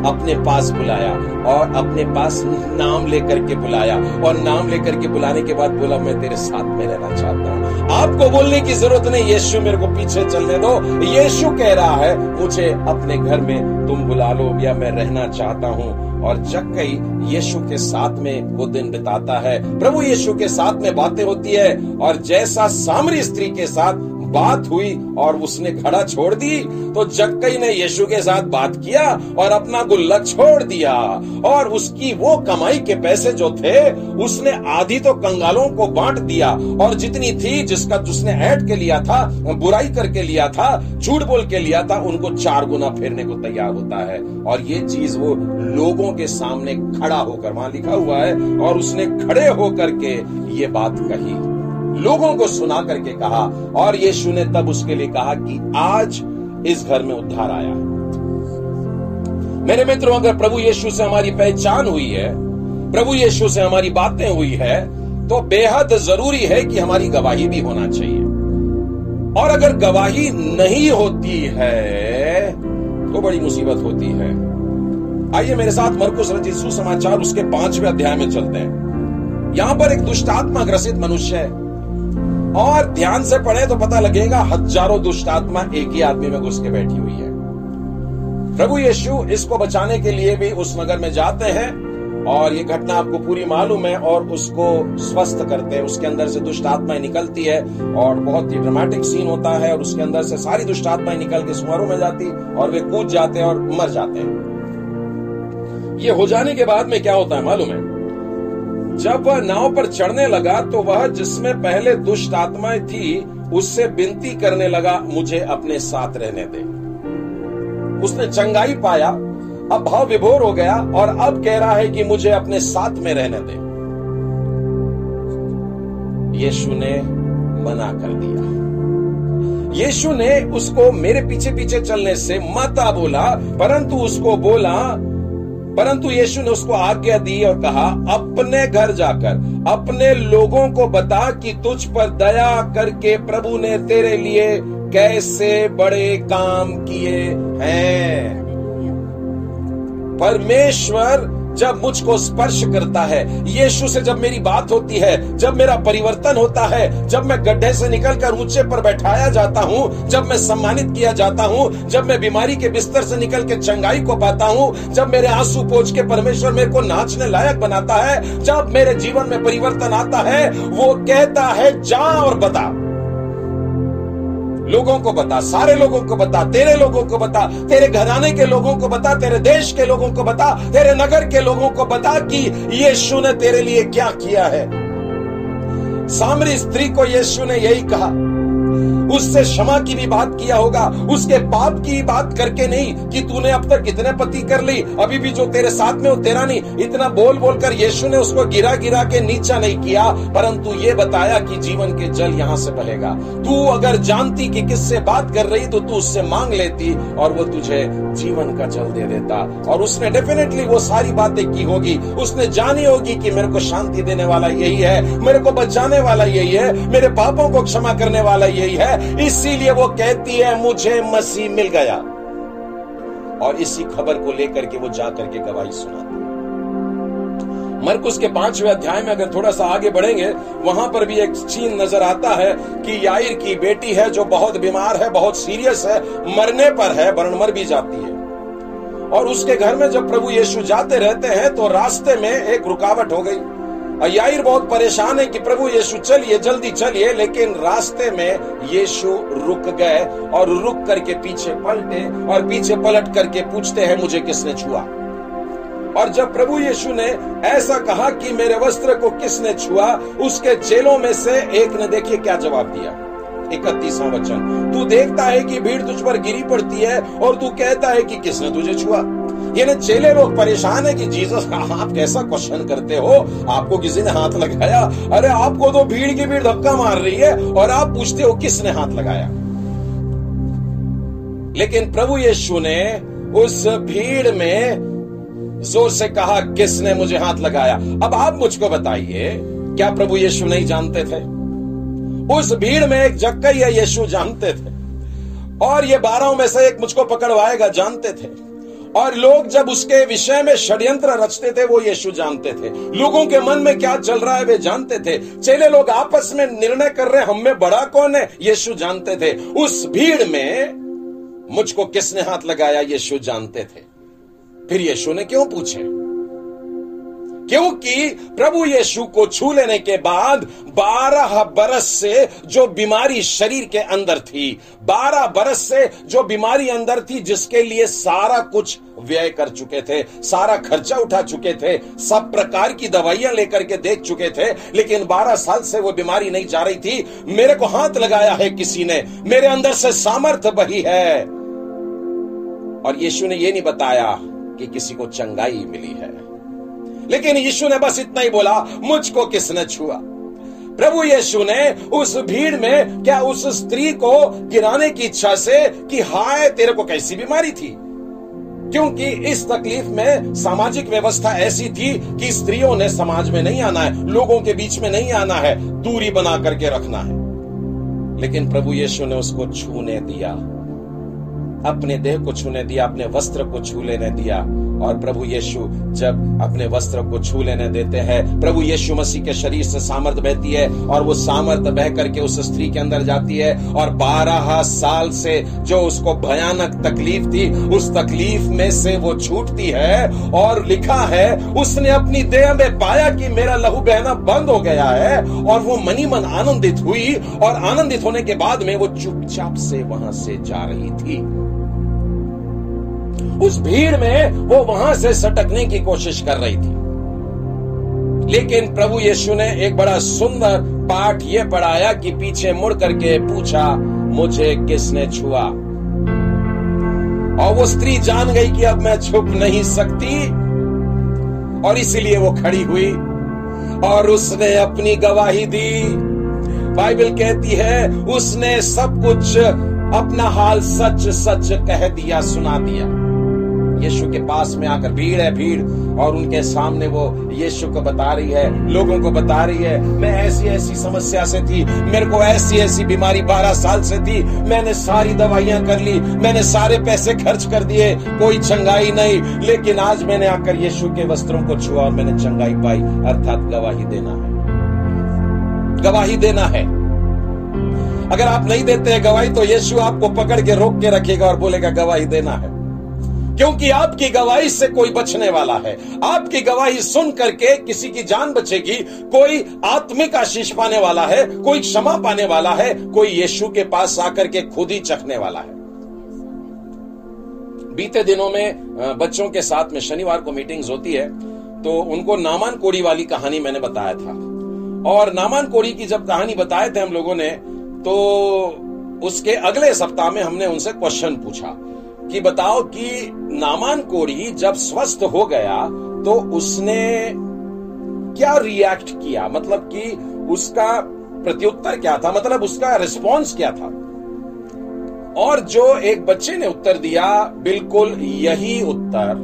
अपने पास बुलाया और अपने पास नाम लेकर के बुलाया। और नाम लेकर के बुलाने के बाद बोला, मैं तेरे साथ में रहना चाहता हूँ। आपको बोलने की ज़रूरत नहीं, यीशु मेरे को पीछे चलने दो। यीशु कह रहा है, मुझे अपने घर में तुम बुला लो, या मैं रहना चाहता हूँ। और जब कई यीशु के साथ में वो दिन बिताता है, प्रभु यीशु के साथ में बातें होती है। और जैसा सामरी स्त्री के साथ बात हुई और उसने घड़ा छोड़ दी तो जक्कई ने यीशु के साथ बात किया और अपना गुल्लक छोड़ दिया। और उसकी वो कमाई के पैसे जो थे, उसने आधी तो कंगालों को बांट दिया। और जितनी थी जिसका उसने ऐड के लिया था, बुराई करके लिया था, झूठ बोल के लिया था, उनको चार गुना फेरने को तैयार होता है। और ये चीज़ वो लोगों के सामने खड़ा होकर, वहाँ लिखा हुआ है, और उसने खड़े होकर के ये बात कही। लोगों को सुना करके कहा और यीशु ने तब उसके लिए कहा कि आज इस घर में उद्धार आया मेरे मित्रों, अगर प्रभु यीशु से हमारी पहचान हुई है, प्रभु यीशु से हमारी बातें हुई है तो बेहद ज़रूरी है कि हमारी गवाही भी होना चाहिए। और अगर गवाही नहीं होती है तो बड़ी मुसीबत होती है। आइए मेरे साथ मरकुस रचित सुसमाचार उसके पाँचवें अध्याय में चलते हैं। यहाँ पर एक दुष्टात्मा ग्रसित मनुष्य है। और ध्यान से पढ़े तो पता लगेगा हज़ारों दुष्ट आत्मा एक ही आदमी में घुस के बैठी हुई है। प्रभु यीशु इसको बचाने के लिए भी उस नगर में जाते हैं और ये घटना आपको पूरी मालूम है और उसको स्वस्थ करते हैं। उसके अंदर से दुष्ट आत्माएँ निकलती है और बहुत ही ड्रामेटिक सीन होता है और उसके अंदर से सारी दुष्ट आत्माएँ निकल के सुअरों में जाती और वे कूद जाते हैं और मर जाते हैं। ये हो जाने के बाद में क्या होता है मालूम है? जब वह नाव पर चढ़ने लगा तो वह जिसमें पहले दुष्ट आत्माएँ थी, उससे विनती करने लगा, मुझे अपने साथ रहने दे। उसने चंगाई पाया। अब भाव विभोर हो गया और अब कह रहा है कि मुझे अपने साथ में रहने दे। यीशु ने मना कर दिया। यीशु ने उसको मेरे पीछे पीछे चलने से माता बोला, परंतु उसको बोला परंतु यीशु ने उसको आज्ञा दी और कहा, अपने घर जाकर, अपने लोगों को बता कि तुझ पर दया करके प्रभु ने तेरे लिए कैसे बड़े काम किए हैं। परमेश्वर जब मुझको स्पर्श करता है, यीशु से जब मेरी बात होती है, जब मेरा परिवर्तन होता है, जब मैं गड्ढे से निकलकर ऊँचे पर बैठाया जाता हूँ, जब मैं सम्मानित किया जाता हूँ, जब मैं बीमारी के बिस्तर से निकल के चंगाई को पाता हूँ, जब मेरे आँसू पोछ के परमेश्वर मेरे को नाचने लायक बनाता है, जब मेरे जीवन में परिवर्तन आता है, वो कहता है, जा और बता। लोगों को बता, सारे लोगों को बता, तेरे लोगों को बता, तेरे घराने के लोगों को बता, तेरे देश के लोगों को बता, तेरे नगर के लोगों को बता कि यीशु ने तेरे लिए क्या किया है। सामरी स्त्री को यीशु ने यही कहा उससे क्षमा की भी बात किया होगा, उसके पाप की बात करके नहीं कि तूने अब तक कितने पति कर ली, अभी भी जो तेरे साथ में वो तेरा नहीं। इतना बोल बोल कर यीशु ने उसको गिरा गिरा के नीचा नहीं किया, परंतु ये बताया कि जीवन के जल यहाँ से बहेगा। तू अगर जानती कि किससे बात कर रही तो तू उससे मांग लेती और वो तुझे जीवन का जल दे देता। और उसने डेफिनेटली वो सारी बातें की होगी। उसने जानी होगी कि मेरे को शांति देने वाला यही है, मेरे को बचाने वाला यही है, मेरे पापों को क्षमा करने वाला यही है इसीलिए वो कहती है, मुझे मसीह मिल गया। और इसी खबर को लेकर के वो जाकर के गवाही सुनाती मरकुस के पाँचवें अध्याय में अगर थोड़ा सा आगे बढ़ेंगे, वहाँ पर भी एक चीन नज़र आता है कि याइर की बेटी है जो बहुत बीमार है, बहुत सीरियस है, मरने पर है वर्ण मर भी जाती है। और उसके घर में जब प्रभु यीशु जाते रहते हैं तो रास्ते में एक रुकावट हो गई। याइर बहुत परेशान है कि प्रभु यीशु चलिए, जल्दी चलिए, लेकिन रास्ते में यीशु रुक गए और रुक करके पीछे पलटे और पीछे पलट करके पूछते हैं, मुझे किसने छुआ? और जब प्रभु यीशु ने ऐसा कहा कि मेरे वस्त्र को किसने छुआ, उसके चेलों में से एक ने देखिए क्या जवाब दिया। इकतीसवां वचन, तू देखता है कि भीड़ तुझ पर गिरी पड़ती है और तू कहता है कि किसने तुझे छुआ? यानी चेले लोग परेशान है कि जीसस आप कैसा क्वेश्चन करते हो? आपको किसी ने हाथ लगाया? अरे, आपको तो भीड़ की भीड़ धक्का मार रही है और आप पूछते हो किसने हाथ लगाया? लेकिन प्रभु यीशु ने उस भीड़ में ज़ोर से कहा, किसने मुझे हाथ लगाया? अब आप मुझको बताइए, क्या प्रभु यीशु नहीं जानते थे? उस भीड़ में एक जक्कई यीशु जानते थे। और ये बारह में से एक मुझको पकड़वाएगा, जानते थे। और लोग जब उसके विषय में षड्यंत्र रचते थे, वो यीशु जानते थे। लोगों के मन में क्या चल रहा है, वे जानते थे। चेले लोग आपस में निर्णय कर रहे, हम में बड़ा कौन है? यीशु जानते थे। उस भीड़ में मुझको किसने हाथ लगाया, यीशु जानते थे। फिर यीशु ने क्यों पूछे? क्योंकि प्रभु यीशु को छू लेने के बाद बारह बरस से जो बीमारी शरीर के अंदर थी, बारह बरस से जो बीमारी अंदर थी, जिसके लिए सारा कुछ व्यय कर चुके थे, सारा खर्चा उठा चुके थे, सब प्रकार की दवाइयाँ लेकर के देख चुके थे, लेकिन बारह साल से वो बीमारी नहीं जा रही थी। मेरे को हाथ लगाया है किसी ने, मेरे अंदर से सामर्थ्य बही है। और यीशु ने यह नहीं बताया कि किसी को चंगाई मिली है। लेकिन यीशु ने बस इतना ही बोला, मुझको किसने छुआ? प्रभु यीशु ने उस भीड़ में, क्या उस स्त्री को गिराने की इच्छा से कि, हाय, तेरे को कैसी बीमारी थी? क्योंकि इस तकलीफ़ में सामाजिक व्यवस्था ऐसी थी कि स्त्रियों ने समाज में नहीं आना है, लोगों के बीच में नहीं आना है, दूरी बना करके रखना है। लेकिन प्रभु यीशु ने उसको छूने दिया। अपने देह को छूने दिया, अपने वस्त्र को छू लेने दिया। और प्रभु यीशु जब अपने वस्त्र को छू लेने देते हैं, प्रभु यीशु मसीह के शरीर से सामर्थ बहती है और वो सामर्थ बह करके उस स्त्री के अंदर जाती है। और बारह साल से जो उसको भयानक तकलीफ़ थी, उस तकलीफ़ में से वो छूटती है और लिखा है, उसने अपनी देह में पाया कि मेरा लहू बहना बंद हो गया है और वो मनी मन आनंदित हुई और आनंदित होने के बाद में वो चुपचाप से वहाँ से जा रही थी। उस भीड़ में वो वहाँ से सटकने की कोशिश कर रही थी। लेकिन प्रभु यीशु ने एक बड़ा सुंदर पाठ ये पढ़ाया कि पीछे मुड़ करके पूछा, मुझे किसने छुआ? और वो स्त्री जान गई कि अब मैं छुप नहीं सकती, और इसीलिए वो खड़ी हुई, और उसने अपनी गवाही दी। बाइबल कहती है, उसने सब कुछ अपना हाल सच सच कह दिया, सुना दिया। यीशु के पास में आकर भीड़ है भीड़, और उनके सामने वो यीशु को बता रही है, लोगों को बता रही है, मैं ऐसी ऐसी समस्या से थी, मेरे को ऐसी ऐसी बीमारी बारह साल से थी, मैंने सारी दवाइयाँ कर ली, मैंने सारे पैसे खर्च कर दिए, कोई चंगाई नहीं, लेकिन आज मैंने आकर यीशु के वस्त्रों को छुआ और मैंने चंगाई पाई, अर्थात गवाही देना है। गवाही देना है। अगर आप नहीं देते हैं गवाही तो यीशु आपको पकड़ के रोक के रखेगा और बोलेगा, गवाही देना है। क्योंकि आपकी गवाही से कोई बचने वाला है। आपकी गवाही सुन करके किसी की जान बचेगी। कोई आत्मिक आशीष पाने वाला है, कोई क्षमा पाने वाला है, कोई यीशु के पास आकर के खुद ही चखने वाला है। बीते दिनों में बच्चों के साथ में शनिवार को मीटिंग्स होती है तो उनको नामान कोड़ी वाली कहानी मैंने बताया था। और नामान कोड़ी की जब कहानी बताए थे हम लोगों ने तो उसके अगले सप्ताह में हमने उनसे क्वेश्चन पूछा। कि बताओ कि नामान कोड़ी जब स्वस्थ हो गया तो उसने क्या रिएक्ट किया? मतलब कि उसका प्रत्युत्तर क्या था? मतलब उसका रिस्पॉन्स क्या था? और जो एक बच्चे ने उत्तर दिया, बिल्कुल यही उत्तर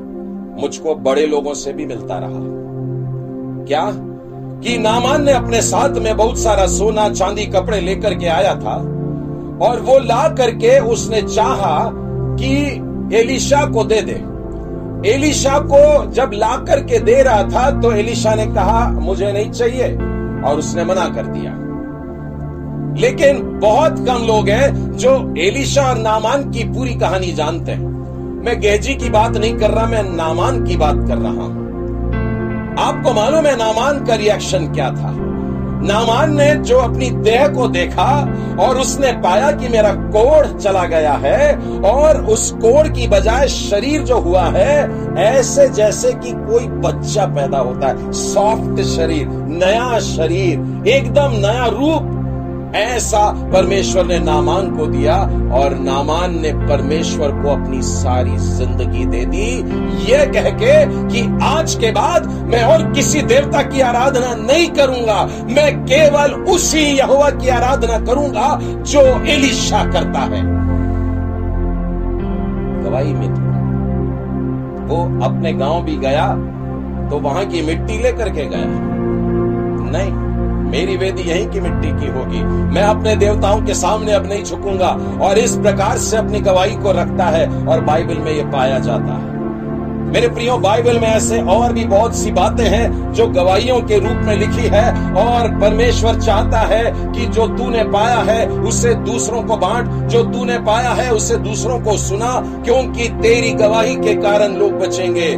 मुझको बड़े लोगों से भी मिलता रहा। क्या? कि नामान ने अपने साथ में बहुत सारा सोना, चांदी, कपड़े लेकर के आया था, और वो ला करके उसने चाहा कि एलिशा को दे दे। एलिशा को जब ला करके दे रहा था तो एलिशा ने कहा, मुझे नहीं चाहिए। और उसने मना कर दिया। लेकिन बहुत कम लोग हैं जो एलिशा और नामान की पूरी कहानी जानते हैं। मैं गेजी की बात नहीं कर रहा, मैं नामान की बात कर रहा हूँ। आपको मालूम है नामान का रिएक्शन क्या था? नामान ने जो अपनी देह को देखा और उसने पाया कि मेरा कोढ़ चला गया है और उस कोड़ की बजाय शरीर जो हुआ है, ऐसे जैसे कि कोई बच्चा पैदा होता है। सॉफ्ट शरीर, नया शरीर, एकदम नया रूप। ऐसा परमेश्वर ने नामान को दिया और नामान ने परमेश्वर को अपनी सारी ज़िंदगी दे दी। यह कह के कि आज के बाद मैं और किसी देवता की आराधना नहीं करूँगा। मैं केवल उसी यहोवा की आराधना करूँगा जो एलिशा करता है। गवाही मित्र वो अपने गाँव भी गया तो वहाँ की मिट्टी लेकर के गया। नहीं। मेरी वेदी यहीं की मिट्टी की होगी। मैं अपने देवताओं के सामने अब नहीं झुकूँगा और इस प्रकार से अपनी गवाही को रखता है और बाइबल में ये पाया जाता है। मेरे प्रियो, बाइबल में ऐसे और भी बहुत सी बातें हैं जो गवाहियों के रूप में लिखी है और परमेश्वर चाहता है कि जो तूने पाया है, उसे दूसरों को बांट। जो तूने पाया है, उसे दूसरों को सुना, क्योंकि तेरी गवाही के कारण लोग बचेंगे।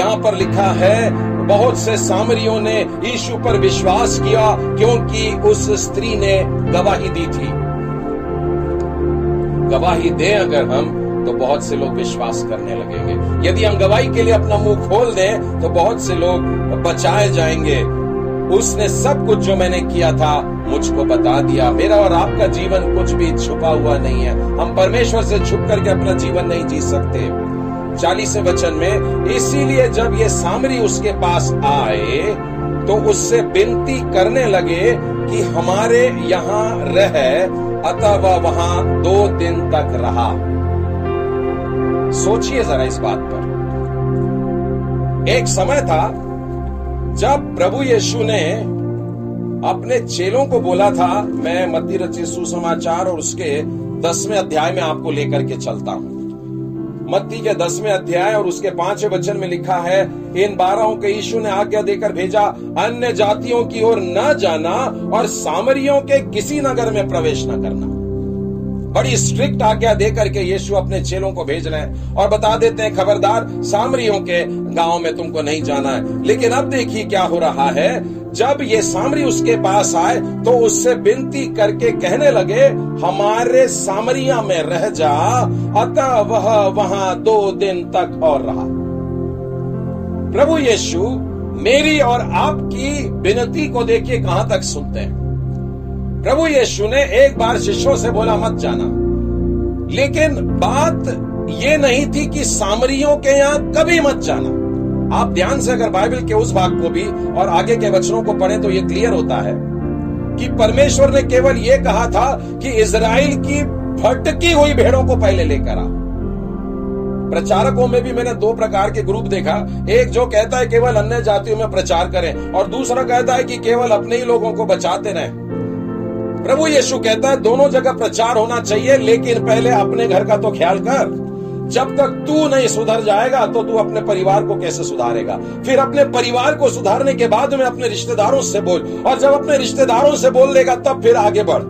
यहाँ पर लिखा है बहुत से सामरियों ने यीशु पर विश्वास किया क्योंकि उस स्त्री ने गवाही दी थी। गवाही दें अगर हम तो बहुत से लोग विश्वास करने लगेंगे। यदि हम गवाही के लिए अपना मुँह खोल दें तो बहुत से लोग बचाए जाएँगे। उसने सब कुछ जो मैंने किया था, मुझको बता दिया। मेरा और आपका जीवन कुछ भी छुपा हुआ नहीं है। हम परमेश्वर से छुप करके अपना जीवन नहीं जी सकते। चालीस वचन में, इसीलिए जब ये सामरी उसके पास आए तो उससे विनती करने लगे कि हमारे यहाँ रह, अतः वह वहाँ दो दिन तक रहा। सोचिए जरा इस बात पर। एक समय था, जब प्रभु यीशु ने अपने चेलों को बोला था, मैं मध्य रचित सुसमाचार और उसके दसवें अध्याय में आपको लेकर के चलता हूँ। मत्ती के दसवें अध्याय और उसके पाँचवें वचन में लिखा है, इन बारहों के यीशु ने आज्ञा देकर भेजा, अन्य जातियों की ओर न जाना और सामरियों के किसी नगर में प्रवेश न करना। बड़ी स्ट्रिक्ट आज्ञा दे करके यीशु अपने चेलों को भेज रहे हैं और बता देते हैं, खबरदार, सामरियों के गाँव में तुमको नहीं जाना है। लेकिन अब देखिए क्या हो रहा है। जब ये सामरी उसके पास आए तो उससे विनती करके कहने लगे, हमारे सामरिया में रह जा, अतः वह वहाँ दो दिन तक और रहा। प्रभु यीशु मेरी और आपकी विनती को देखिए कहाँ तक सुनते हैं। प्रभु यीशु ने एक बार शिष्यों से बोला, मत जाना। लेकिन बात ये नहीं थी कि सामरियों के यहाँ कभी मत जाना। आप ध्यान से अगर बाइबल के उस भाग को भी और आगे के वचनों को पढ़ें तो ये क्लियर होता है कि परमेश्वर ने केवल ये कहा था कि इसराइल की भटकी हुई भेड़ों को पहले लेकर आ। प्रचारकों में भी मैंने दो प्रकार के ग्रुप देखा। एक जो कहता है केवल अन्य जातियों में प्रचार करें और दूसरा कहता है कि केवल अपने ही लोगों को बचाते रहें। प्रभु यीशु कहता है, दोनों जगह प्रचार होना चाहिए, लेकिन पहले अपने घर का तो ख्याल कर। जब तक तू नहीं सुधर जाएगा तो तू अपने परिवार को कैसे सुधारेगा? फिर अपने परिवार को सुधारने के बाद में अपने रिश्तेदारों से बोल। और जब अपने रिश्तेदारों से बोल लेगा तब फिर आगे बढ़।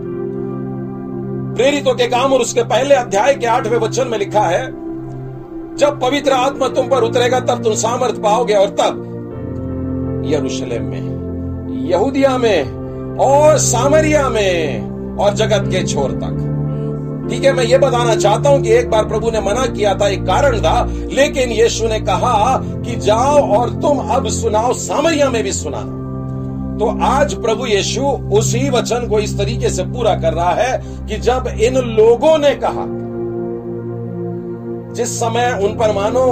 प्रेरितों के काम और उसके पहले अध्याय के आठवें वचन में लिखा है, जब पवित्र आत्मा तुम पर उतरेगा, तब तुम सामर्थ पाओगे। और तब यरूशलेम में, यहूदिया में और सामरिया में और जगत के छोर तक। ठीक है, मैं ये बताना चाहता हूँ कि एक बार प्रभु ने मना किया था, एक कारण था, लेकिन यीशु ने कहा कि जाओ और तुम अब सुनाओ, सामरिया में भी सुनाना तो आज प्रभु यीशु उसी वचन को इस तरीके से पूरा कर रहा है कि जब इन लोगों ने कहा, जिस समय उन पर मानो,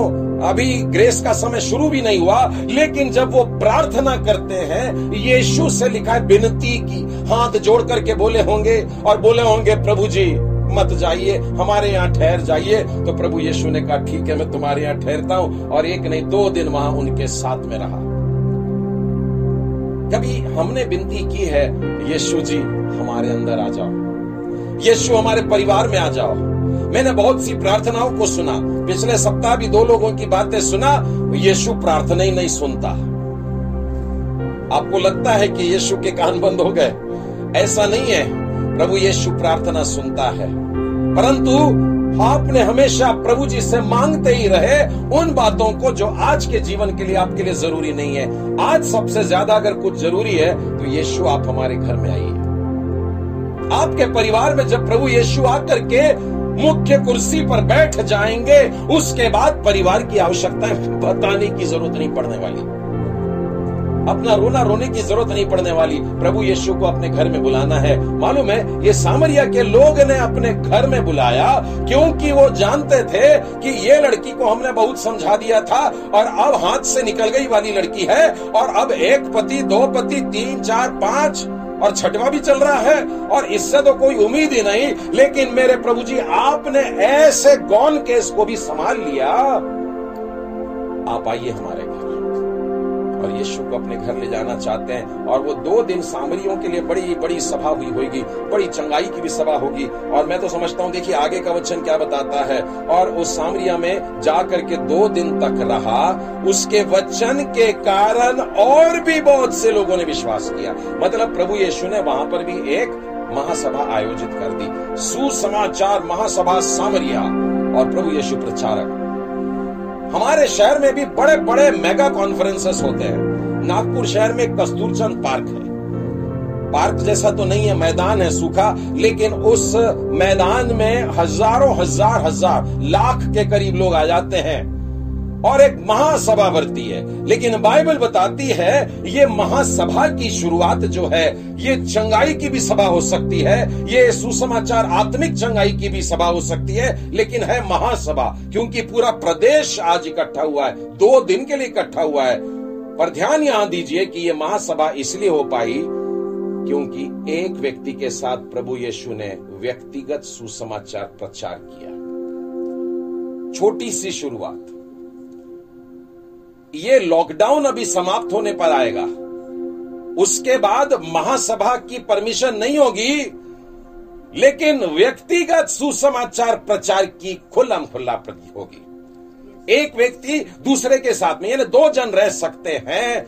अभी ग्रेस का समय शुरू भी नहीं हुआ, लेकिन जब वो प्रार्थना करते हैं, यीशु से लिखा है, विनती की, हाथ जोड़ करके बोले होंगे, और बोले होंगे, प्रभु जी मत जाइए, हमारे यहाँ ठहर जाइए। तो प्रभु यीशु ने कहा, ठीक है, मैं तुम्हारे यहाँ ठहरता हूँ और एक नहीं, दो दिन वहाँ उनके साथ में रहा। कभी हमने विनती की है, यीशु जी, हमारे अंदर आ जाओ। यीशु हमारे परिवार में आ जाओ। मैंने बहुत सी प्रार्थनाओं को सुना। पिछले सप्ताह भी दो लोगों की बातें सुना, यीशु प्रार्थना ही नहीं सुनता। आपको लगता है कि यीशु के कान बंद हो गए? ऐसा नहीं है। प्रभु यीशु प्रार्थना सुनता है। परंतु आपने हमेशा प्रभु जी से मांगते ही रहे उन बातों को जो आज के जीवन के लिए आपके लिए ज़रूरी नहीं है। आज सबसे ज़्यादा अगर कुछ ज़रूरी है तो यीशु आप हमारे घर में आइए। आपके परिवार में जब प्रभु यीशु आकर के मुख्य कुर्सी पर बैठ जाएँगे, उसके बाद परिवार की आवश्यकताएँ बताने की ज़रूरत नहीं पड़ने वाली। अपना रोना रोने की ज़रूरत नहीं पड़ने वाली। प्रभु यीशु को अपने घर में बुलाना है। मालूम है, ये सामरिया के लोग ने अपने घर में बुलाया, क्योंकि वो जानते थे कि ये लड़की को हमने बहुत समझा दिया था, और अब हाथ से निकल गई वाली लड़की है, और अब एक पति, दो पति, तीन, चार, पाँच, और छठवा भी चल रहा है, और इससे तो कोई उम्मीद ही नहीं। लेकिन मेरे प्रभु जी, आपने ऐसे गौन केस को भी संभाल लिया। आप आइए हमारे और यीशु को अपने घर ले जाना चाहते हैं। और वो दो दिन सामरियों के लिए बड़ी बड़ी सभा हुई होगी, बड़ी चंगाई की भी सभा होगी। और मैं तो समझता हूँ, देखिए, आगे का वचन क्या बताता है? और उस सामरिया में जा करके दो दिन तक रहा। उसके वचन के कारण और भी बहुत से लोगों ने विश्वास किया। मतलब प्रभु यीशु ने वहाँ पर भी एक महासभा आयोजित कर दी। सुसमाचार महासभा सामरिया और प्रभु यीशु प्रचारक। हमारे शहर में भी बड़े बड़े मेगा कॉन्फ्रेंसेस होते हैं। नागपुर शहर में कस्तूरचंद पार्क है। पार्क जैसा तो नहीं है, मैदान है, सूखा, लेकिन उस मैदान में हज़ारों, हज़ार हज़ार लाख के करीब लोग आ जाते हैं। और एक महासभा बढ़ती है। लेकिन बाइबल बताती है, ये महासभा की शुरुआत जो है, ये चंगाई की भी सभा हो सकती है, ये सुसमाचार आत्मिक चंगाई की भी सभा हो सकती है, लेकिन है महासभा, क्योंकि पूरा प्रदेश आज इकट्ठा हुआ है, दो दिन के लिए इकट्ठा हुआ है। पर ध्यान यहाँ दीजिए कि ये महासभा इसलिए हो पाई, क्योंकि एक व्यक्ति के साथ प्रभु यीशु ने व्यक्तिगत सुसमाचार प्रचार किया। छोटी सी शुरुआत। ये लॉकडाउन अभी समाप्त होने पर आएगा। उसके बाद महासभा की परमिशन नहीं होगी, लेकिन व्यक्तिगत सुसमाचार प्रचार की खुल्लम खुल्ला प्रति होगी। एक व्यक्ति दूसरे के साथ में, यानी दो जन रह सकते हैं,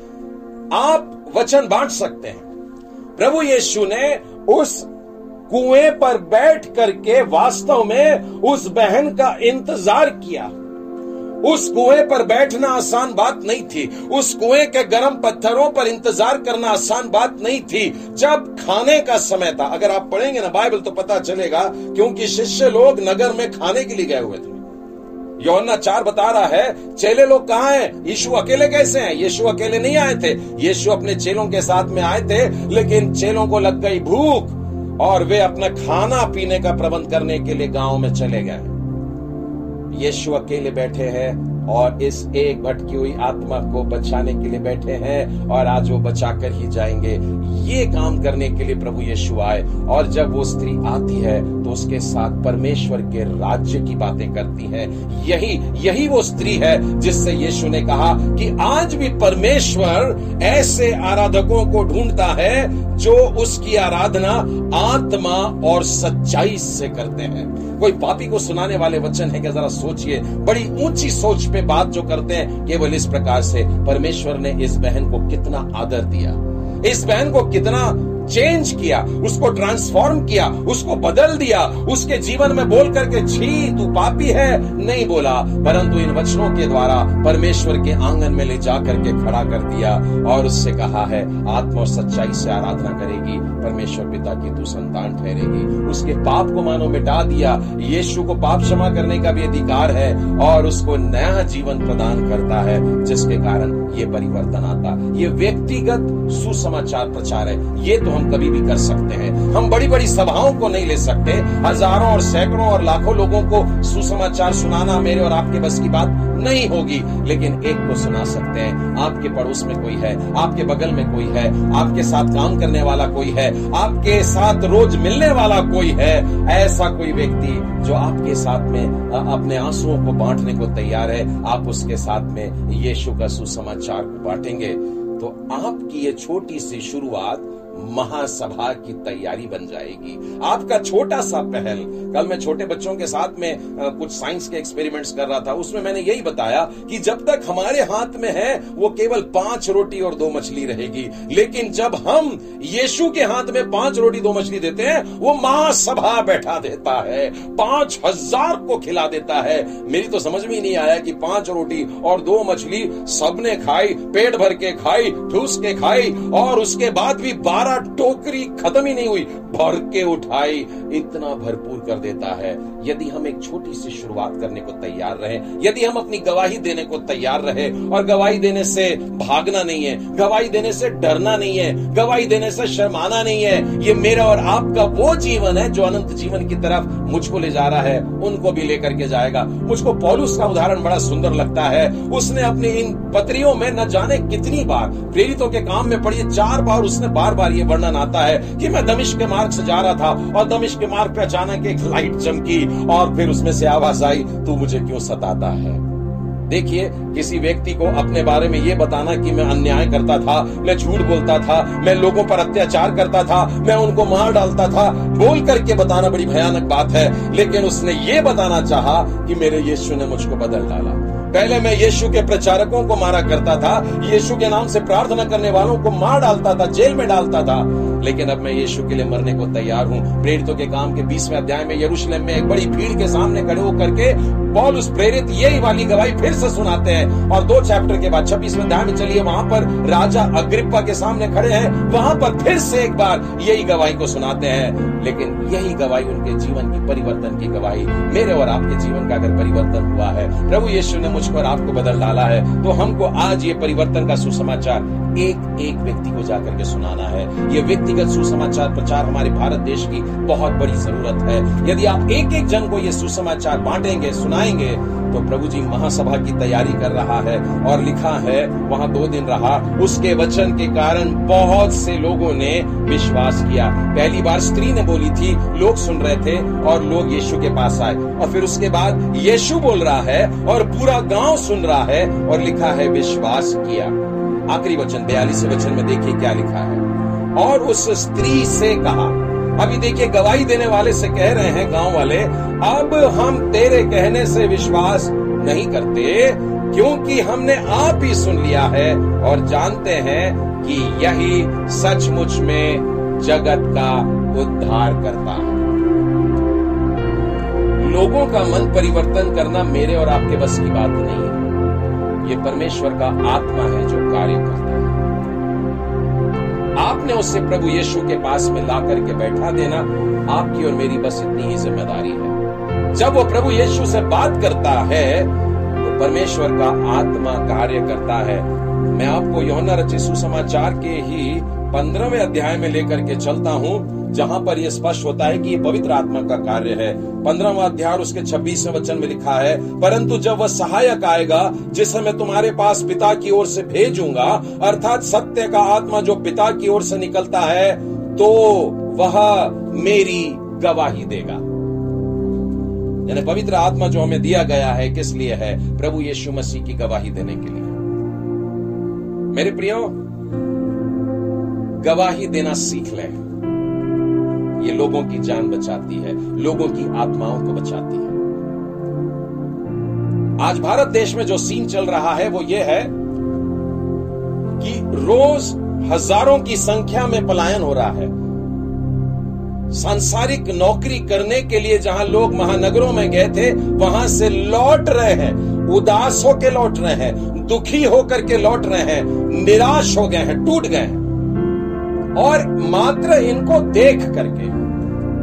आप वचन बांट सकते हैं। प्रभु यीशु ने उस कुएँ पर बैठ करके वास्तव में उस बहन का इंतज़ार किया। उस कुएँ पर बैठना आसान बात नहीं थी। उस कुएँ के गर्म पत्थरों पर इंतज़ार करना आसान बात नहीं थी। जब खाने का समय था, अगर आप पढ़ेंगे ना बाइबल तो पता चलेगा, क्योंकि शिष्य लोग नगर में खाने के लिए गए हुए थे। यौना चार बता रहा है, चेले लोग कहाँ हैं? यीशु अकेले कैसे हैं? यीशु अकेले नहीं आए थे। यीशु अपने चेलों के साथ में आए थे, लेकिन चेलों को लग गई भूख, और वे अपना खाना पीने का प्रबंध करने के लिए गाँव में चले गए। यीशु अकेले बैठे हैं। और इस एक भटकी हुई आत्मा को बचाने के लिए बैठे हैं और आज वो बचा कर ही जाएँगे। ये काम करने के लिए प्रभु यीशु आए और जब वो स्त्री आती है तो उसके साथ परमेश्वर के राज्य की बातें करती है। यही यही वो स्त्री है जिससे यीशु ने कहा कि आज भी परमेश्वर ऐसे आराधकों को ढूंढता है जो उसकी आराधना आत्मा और सच्चाई से करते हैं। कोई पापी को सुनाने वाले वचन है कि जरा सोचिए। बड़ी ऊँची सोच पे बात जो करते हैं केवल इस प्रकार से। परमेश्वर ने इस बहन को कितना आदर दिया। इस बहन को कितना चेंज किया, उसको ट्रांसफॉर्म किया, उसको बदल दिया, उसके जीवन में बोल करके, छी, तू पापी है। नहीं बोला, परंतु इन वचनों के द्वारा परमेश्वर के आँगन में ले जा करके खड़ा कर दिया और उससे कहा है, आत्मा और सच्चाई से आराधना करेगी, परमेश्वर पिता की तू संतान ठहरेगी। उसके पाप को मानो मिटा दिया, यीशु को पाप क्षमा करने का भी अधिकार है और उसको नया जीवन प्रदान करता है, जिसके कारण ये परिवर्तन आता। ये व्यक्तिगत सुसमाचार प्रचार है। ये तो हम कभी भी कर सकते हैं। हम बड़ी बड़ी सभाओं को नहीं ले सकते। हज़ारों और सैकड़ों और लाखों लोगों को सुसमाचार सुनाना मेरे और आपके बस की बात नहीं होगी। लेकिन एक को सुना सकते हैं। आपके पड़ोस में कोई है, आपके बगल में कोई है, आपके साथ काम करने वाला कोई है, आपके साथ रोज मिलने वाला कोई है, ऐसा कोई व्यक्ति जो आपके साथ में अपने आंसुओं को बांटने को तैयार है, आप उसके साथ में यीशु का सुसमाचार को बांटेंगे। तो आपकी ये छोटी सी शुरुआत महासभा की तैयारी बन जाएगी। आपका छोटा सा पहल, कल मैं छोटे बच्चों के साथ में कुछ साइंस के एक्सपेरिमेंट्स कर रहा था, उसमें मैंने यही बताया कि जब तक हमारे हाथ में है, वो केवल पाँच रोटी और दो मछली रहेगी। लेकिन जब हम यीशु के हाथ में पाँच रोटी, दो मछली देते हैं, वो महासभा बैठा देता है, पाँच हज़ार को खिला देता है। मेरी तो समझ में ही नहीं आया कि पाँच रोटी और दो मछली सबने खाई, पेट भर के खाई, ठूस के खाई, और उसके बाद भी बारह हमारा टोकरी खत्म ही नहीं हुई। भर के उठाई, इतना भरपूर कर देता है। यदि हम एक छोटी सी शुरुआत करने को तैयार रहे, यदि हम अपनी गवाही देने को तैयार रहे, और गवाही देने से भागना नहीं है, गवाही देने से डरना नहीं है, गवाही देने से शर्माना नहीं है, ये मेरा और आपका वो जीवन है जो अनंत जीवन की तरफ़ मुझको ले जा रहा है, उनको भी लेकर के जाएगा। मुझको पॉलुस का उदाहरण बड़ा सुंदर लगता है। उसने अपनी इन पत्रियों में न जाने कितनी बार, प्रेरितों के काम में पढ़िए, चार बार उसने बार बार ये वर्णन आता है कि मैं दमिश के मार्ग से जा रहा था और दमिश के मार्ग पे अचानक एक लाइट चमकी और फिर उसमें से आवाज़ आई, तू मुझे क्यों सताता है? देखिए, किसी व्यक्ति को अपने बारे में ये बताना कि मैं अन्याय करता था, मैं झूठ बोलता था, मैं लोगों पर अत्याचार करता था, मैं उनको मार डालता था, बोल करके बताना बड़ी भयानक बात है। लेकिन उसने ये बताना चाहा कि मेरे यीशु ने मुझको बदल डाला। पहले मैं यीशु के प्रचारकों को मारा करता था, यीशु के नाम से प्रार्थना करने वालों को मार डालता था, जेल में डालता था। लेकिन अब मैं यीशु के लिए मरने को तैयार हूँ। प्रेरितों के काम के बीसवें अध्याय में यरूशलेम में एक बड़ी भीड़ के सामने खड़े होकर के पॉल उस प्रेरित यही वाली गवाही फिर से सुनाते हैं। और दो चैप्टर के बाद छब्बीसवें अध्याय में चलिए, वहाँ पर राजा अग्रिप्पा के सामने खड़े हैं। वहाँ पर फिर से एक बार यही गवाही को सुनाते हैं। लेकिन यही गवाही उनके जीवन की परिवर्तन की गवाही। मेरे और आपके जीवन का अगर परिवर्तन हुआ है, प्रभु यीशु ने मुझ पर आपको बदल डाला है तो हमको आज ये परिवर्तन का सुसमाचार एक एक व्यक्ति को जाकर के सुनाना है। ये व्यक्तिगत सुसमाचार प्रचार हमारे भारत देश की बहुत बड़ी ज़रूरत है। यदि आप एक एक जन को ये सुसमाचार बांटेंगे, सुनाएँगे तो प्रभु जी महासभा की तैयारी कर रहा है और लिखा है, वहाँ दो दिन रहा। उसके वचन के कारण बहुत से लोगों ने विश्वास किया। पहली बार स्त्री ने बोली थी, लोग सुन रहे थे और लोग यीशु के पास आए। और फिर उसके बाद यीशु बोल रहा है और पूरा गाँव सुन रहा है और लिखा है विश्वास किया। आखिरी वचन बयालीस वचन में देखिए क्या लिखा है। और उस स्त्री से कहा, अभी देखिए गवाही देने वाले से कह रहे हैं गाँव वाले, अब हम तेरे कहने से विश्वास नहीं करते, क्योंकि हमने आप ही सुन लिया है और जानते हैं कि यही सचमुच में जगत का उद्धार करता है। लोगों का मन परिवर्तन करना मेरे और आपके बस की बात नहीं है। ये परमेश्वर का आत्मा है जो कार्य करता है। आपने उससे प्रभु यीशु के पास में ला करके बैठा देना, आपकी और मेरी बस इतनी ही ज़िम्मेदारी है। जब वो प्रभु यीशु से बात करता है तो परमेश्वर का आत्मा कार्य करता है। मैं आपको यौना रचित सुसमाचार के ही पंद्रहवें अध्याय में लेकर के चलता हूँ। जहाँ पर यह स्पष्ट होता है कि ये पवित्र आत्मा का कार्य है। पंद्रहवा अध्याय उसके छब्बीसवें वचन में लिखा है, परंतु जब वह सहायक आएगा, जिसे मैं तुम्हारे पास पिता की ओर से भेजूँगा, अर्थात सत्य का आत्मा जो पिता की ओर से निकलता है तो वह मेरी गवाही देगा। यानी पवित्र आत्मा जो हमें दिया गया है, किस लिए है? प्रभु यीशु मसीह की गवाही देने के लिए। मेरे प्रियो, गवाही देना सीख लें। ये लोगों की जान बचाती है, लोगों की आत्माओं को बचाती है। आज भारत देश में जो सीन चल रहा है, वो ये है कि रोज हज़ारों की संख्या में पलायन हो रहा है। सांसारिक नौकरी करने के लिए जहाँ लोग महानगरों में गए थे, वहाँ से लौट रहे हैं, उदास होकर लौट रहे हैं, दुखी होकर के लौट रहे हैं, निराश हो गए हैं, टूट गए हैं। और मात्र इनको देख करके।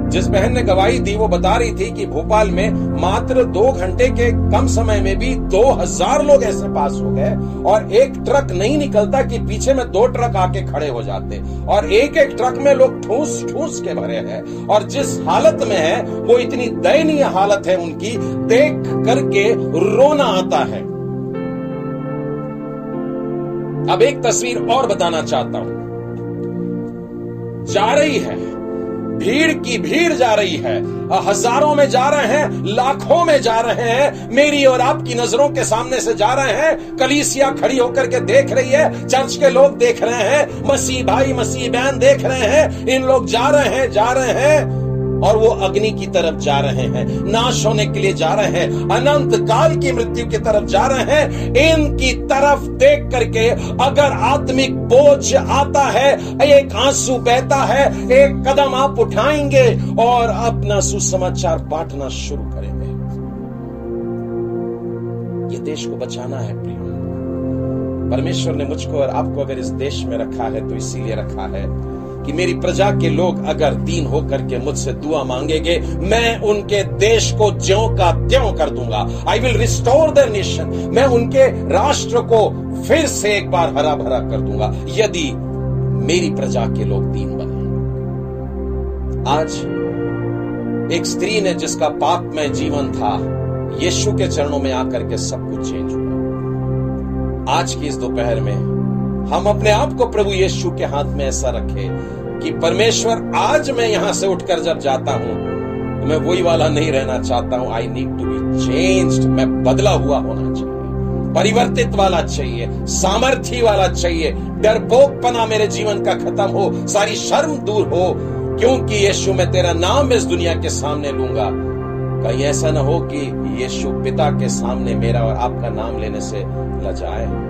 जिस बहन ने गवाही दी, वो बता रही थी कि भोपाल में मात्र दो घंटे के कम समय में भी दो हज़ार लोग ऐसे पास हो गए और एक ट्रक नहीं निकलता कि पीछे में दो ट्रक आके खड़े हो जाते। और एक एक ट्रक में लोग ठूस ठूस के भरे हैं और जिस हालत में है, वो इतनी दयनीय हालत है उनकी, देख करके रोना आता है। अब एक तस्वीर और बताना चाहता हूँ। जा रही है। भीड़ की भीड़ जा रही है। हज़ारों में जा रहे हैं, लाखों में जा रहे हैं। मेरी और आपकी नज़रों के सामने से जा रहे हैं। कलीसिया खड़ी होकर के देख रही है। चर्च के लोग देख रहे हैं। मसीह भाई, मसीह बहन देख रहे हैं। इन लोग जा रहे हैं, जा रहे हैं। और वो अग्नि की तरफ़ जा रहे हैं। नाश होने के लिए जा रहे हैं। अनंत काल की मृत्यु की तरफ़ जा रहे हैं। इनकी तरफ़ देख करके अगर आत्मिक बोझ आता है, एक आँसू बहता है, एक कदम आप उठाएँगे और अपना सुसमाचार बांटना शुरू करेंगे। ये देश को बचाना है, प्रियो। परमेश्वर ने मुझको और आपको अगर इस देश में रखा है तो इसीलिए रखा है। कि मेरी प्रजा के लोग अगर दीन होकर के मुझसे दुआ मांगेंगे, मैं उनके देश को ज्यो का त्यों कर दूँगा। I will restore the nation मैं उनके राष्ट्र को फिर से एक बार हरा भरा कर दूँगा, यदि मेरी प्रजा के लोग दीन बने। आज एक स्त्री ने जिसका पाप में जीवन था, यीशु के चरणों में आकर के सब कुछ चेंज हुआ। आज की इस दोपहर में हम अपने आप को प्रभु यीशु के हाथ में ऐसा रखें कि परमेश्वर, आज मैं यहाँ से उठकर जब जाता हूँ तो मैं वही वाला नहीं रहना चाहता हूँ। I need to be changed मैं बदला हुआ होना चाहिए। परिवर्तित वाला चाहिए। सामर्थ्य वाला चाहिए। डरपोकपना मेरे जीवन का खत्म हो। सारी शर्म दूर हो। क्योंकि यीशु, मैं तेरा नाम इस दुनिया के सामने लूँगा। कहीं ऐसा ना हो कि यीशु पिता के सामने मेरा और आपका नाम लेने से लजाए।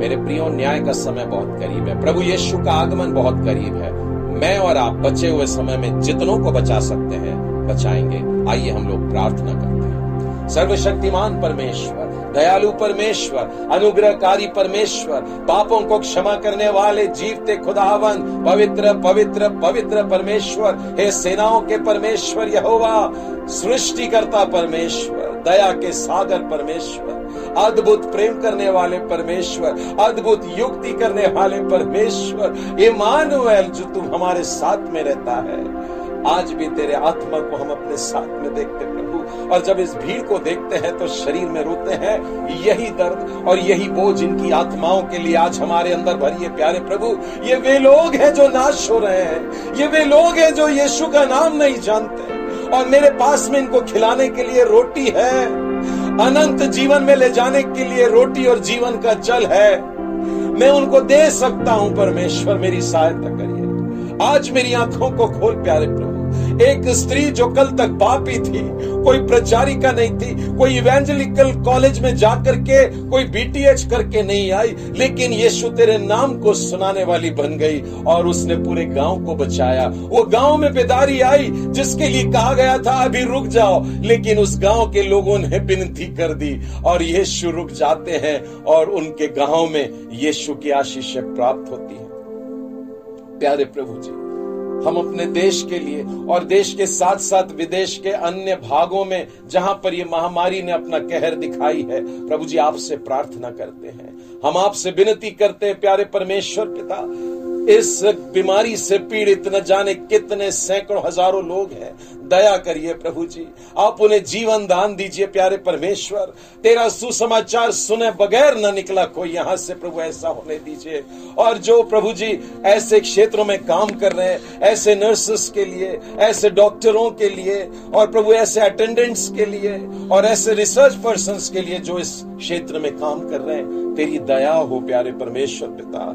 मेरे प्रियो, न्याय का समय बहुत करीब है। प्रभु यीशु का आगमन बहुत करीब है। मैं और आप बचे हुए समय में जितनों को बचा सकते हैं, बचाएँगे। आइए हम लोग प्रार्थना करते हैं। सर्वशक्तिमान परमेश्वर, दयालु परमेश्वर, अनुग्रहकारी परमेश्वर, पापों को क्षमा करने वाले, जीवते खुदावन, पवित्र पवित्र पवित्र परमेश्वर, हे सेनाओं के परमेश्वर यहोवा, सृष्टिकर्ता परमेश्वर दया के सागर परमेश्वर, अद्भुत प्रेम करने वाले परमेश्वर, अद्भुत युक्ति करने वाले परमेश्वर, इमानुएल जो तुम हमारे साथ में रहता है, आज भी तेरे आत्मा को हम अपने साथ में देखते प्रभु। और जब इस भीड़ को देखते हैं तो शरीर में रोते हैं, यही दर्द और यही बोझ इनकी आत्माओं के लिए आज हमारे अंदर भरी है प्यारे प्रभु। ये वे लोग हैं जो नाश हो रहे हैं, ये वे लोग हैं जो यीशु का नाम नहीं जानते। और मेरे पास में इनको खिलाने के लिए रोटी है। अनंत जीवन में ले जाने के लिए रोटी और जीवन का जल है। मैं उनको दे सकता हूँ, परमेश्वर, मेरी सहायता करिए। आज मेरी आँखों को खोल, प्यारे प्रभु। एक स्त्री जो कल तक पापी थी, कोई प्रचारिका नहीं थी, कोई इवेंजलिकल कॉलेज में जाकर के, कोई बीटीएच करके नहीं आई, लेकिन यीशु तेरे नाम को सुनाने वाली बन गई और उसने पूरे गाँव को बचाया। वो गाँव में बेदारी आई, जिसके लिए कहा गया था, अभी रुक जाओ। लेकिन उस गाँव के लोगों ने विनती कर दी और यीशु रुक जाते हैं और उनके गाँव में यीशु की आशीष प्राप्त होती है। प्यारे प्रभु जी हम अपने देश के लिए और देश के साथ साथ विदेश के अन्य भागों में, जहाँ पर ये महामारी ने अपना कहर दिखाई है, प्रभु जी आपसे प्रार्थना करते हैं। हम आपसे विनती करते हैं, प्यारे परमेश्वर पिता इस बीमारी से पीड़ित न जाने कितने सैकड़ों हज़ारों लोग हैं। दया करिए प्रभु जी। आप उन्हें जीवन दान दीजिए, प्यारे परमेश्वर। तेरा सुसमाचार सुने बगैर न निकला कोई यहाँ से प्रभु, ऐसा होने दीजिए। और जो प्रभु जी ऐसे क्षेत्रों में काम कर रहे हैं, ऐसे नर्सेस के लिए, ऐसे डॉक्टरों के लिए, और प्रभु ऐसे अटेंडेंट्स के लिए, और ऐसे रिसर्च पर्सन के लिए जो इस क्षेत्र में काम कर रहे हैं, तेरी दया हो, प्यारे परमेश्वर पिता।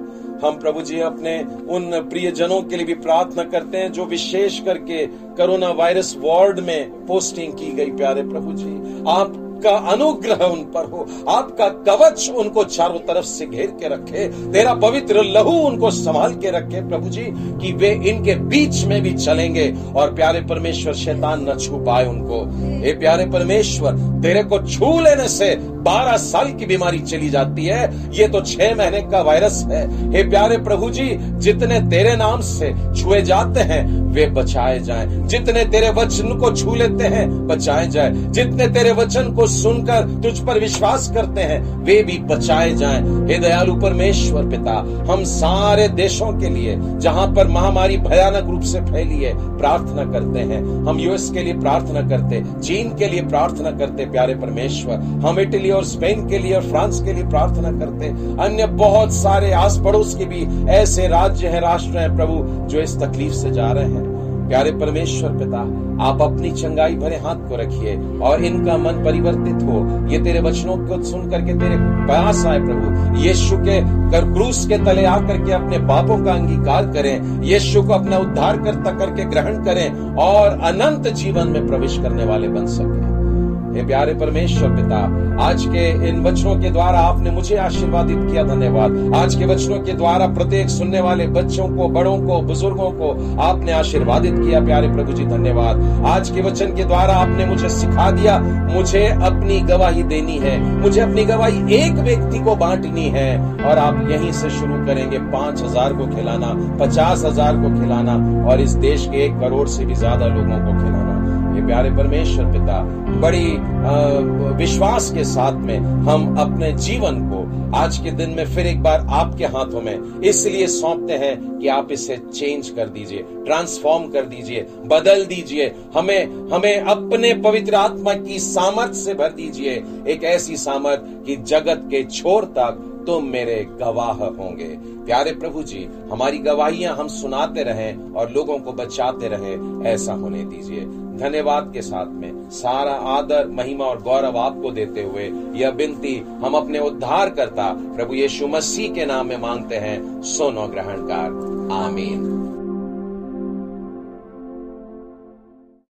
हम प्रभु जी अपने उन प्रिय जनों के लिए भी प्रार्थना करते हैं, जो विशेष करके कोरोना वायरस वार्ड में पोस्टिंग की गई, प्यारे प्रभु जी। आप का अनुग्रह उन पर हो। आपका कवच उनको चारों तरफ़ से घेर के रखे। तेरा पवित्र लहू उनको संभाल के रखे, प्रभु जी, कि वे इनके बीच में भी चलेंगे और प्यारे परमेश्वर, शैतान न छू पाए उनको। हे प्यारे परमेश्वर, तेरे को छू लेने से बारह साल की बीमारी चली जाती है। ये तो छह महीने का वायरस है। हे प्यारे प्रभु जी, जितने तेरे नाम से छुए जाते हैं, वे बचाए जाएँ। जितने तेरे वचन को छू लेते हैं, बचाए जाए। जितने तेरे वचन को सुनकर तुझ पर विश्वास करते हैं, वे भी बचाए जाएँ। हे दयालु परमेश्वर पिता, हम सारे देशों के लिए जहाँ पर महामारी भयानक रूप से फैली है, प्रार्थना करते हैं। हम यूएस के लिए प्रार्थना करते, चीन के लिए प्रार्थना करते, प्यारे परमेश्वर। हम इटली और स्पेन के लिए और फ्रांस के लिए प्रार्थना करते, अन्य बहुत सारे आस पड़ोस के भी ऐसे राज्य हैं, राष्ट्र हैं, प्रभु, जो इस तकलीफ़ से जा रहे हैं। प्यारे परमेश्वर पिता, आप अपनी चंगाई भरे हाथ को रखिए और इनका मन परिवर्तित हो। ये तेरे वचनों को सुन करके तेरे प्रयास आए प्रभु। यीशु के कर, क्रूस के तले आकर के अपने पापों का अंगीकार करें। यीशु को अपना उद्धार करता करके ग्रहण करें और अनंत जीवन में प्रवेश करने वाले बन सके। हे प्यारे परमेश्वर पिता, आज के इन वचनों के द्वारा आपने मुझे आशीर्वादित किया धन्यवाद। आज के वचनों के द्वारा प्रत्येक सुनने वाले बच्चों को, बड़ों को, बुज़ुर्गों को आपने आशीर्वादित किया, प्यारे प्रभु जी, धन्यवाद। आज के वचन के द्वारा आपने मुझे सिखा दिया, मुझे अपनी गवाही देनी है, मुझे अपनी गवाही एक व्यक्ति को बांटनी है, और आप यहीं से शुरू करेंगे, पाँच हज़ार को खिलाना, पचास हज़ार को खिलाना, और इस देश के एक करोड़ से भी ज़्यादा लोगों को खिलाना। ये प्यारे परमेश्वर पिता, बड़ी विश्वास के साथ में हम अपने जीवन को आज के दिन में फिर एक बार आपके हाथों में इसलिए सौंपते हैं कि आप इसे चेंज कर दीजिए ट्रांसफॉर्म कर दीजिए, बदल दीजिए। हमें हमें अपने पवित्र आत्मा की सामर्थ से भर दीजिए। एक ऐसी सामर्थ कि जगत के छोर तक तुम मेरे गवाह होंगे। प्यारे प्रभु जी, हमारी गवाहियाँ हम सुनाते रहें और लोगों को बचाते रहें, ऐसा होने दीजिए। धन्यवाद के साथ में। सारा आदर, महिमा और गौरव आपको देते हुए यह बिनती हम अपने उद्धार करता प्रभु यीशु मसीह के नाम में मांगते हैं। सोनो ग्रहण कर आमीन।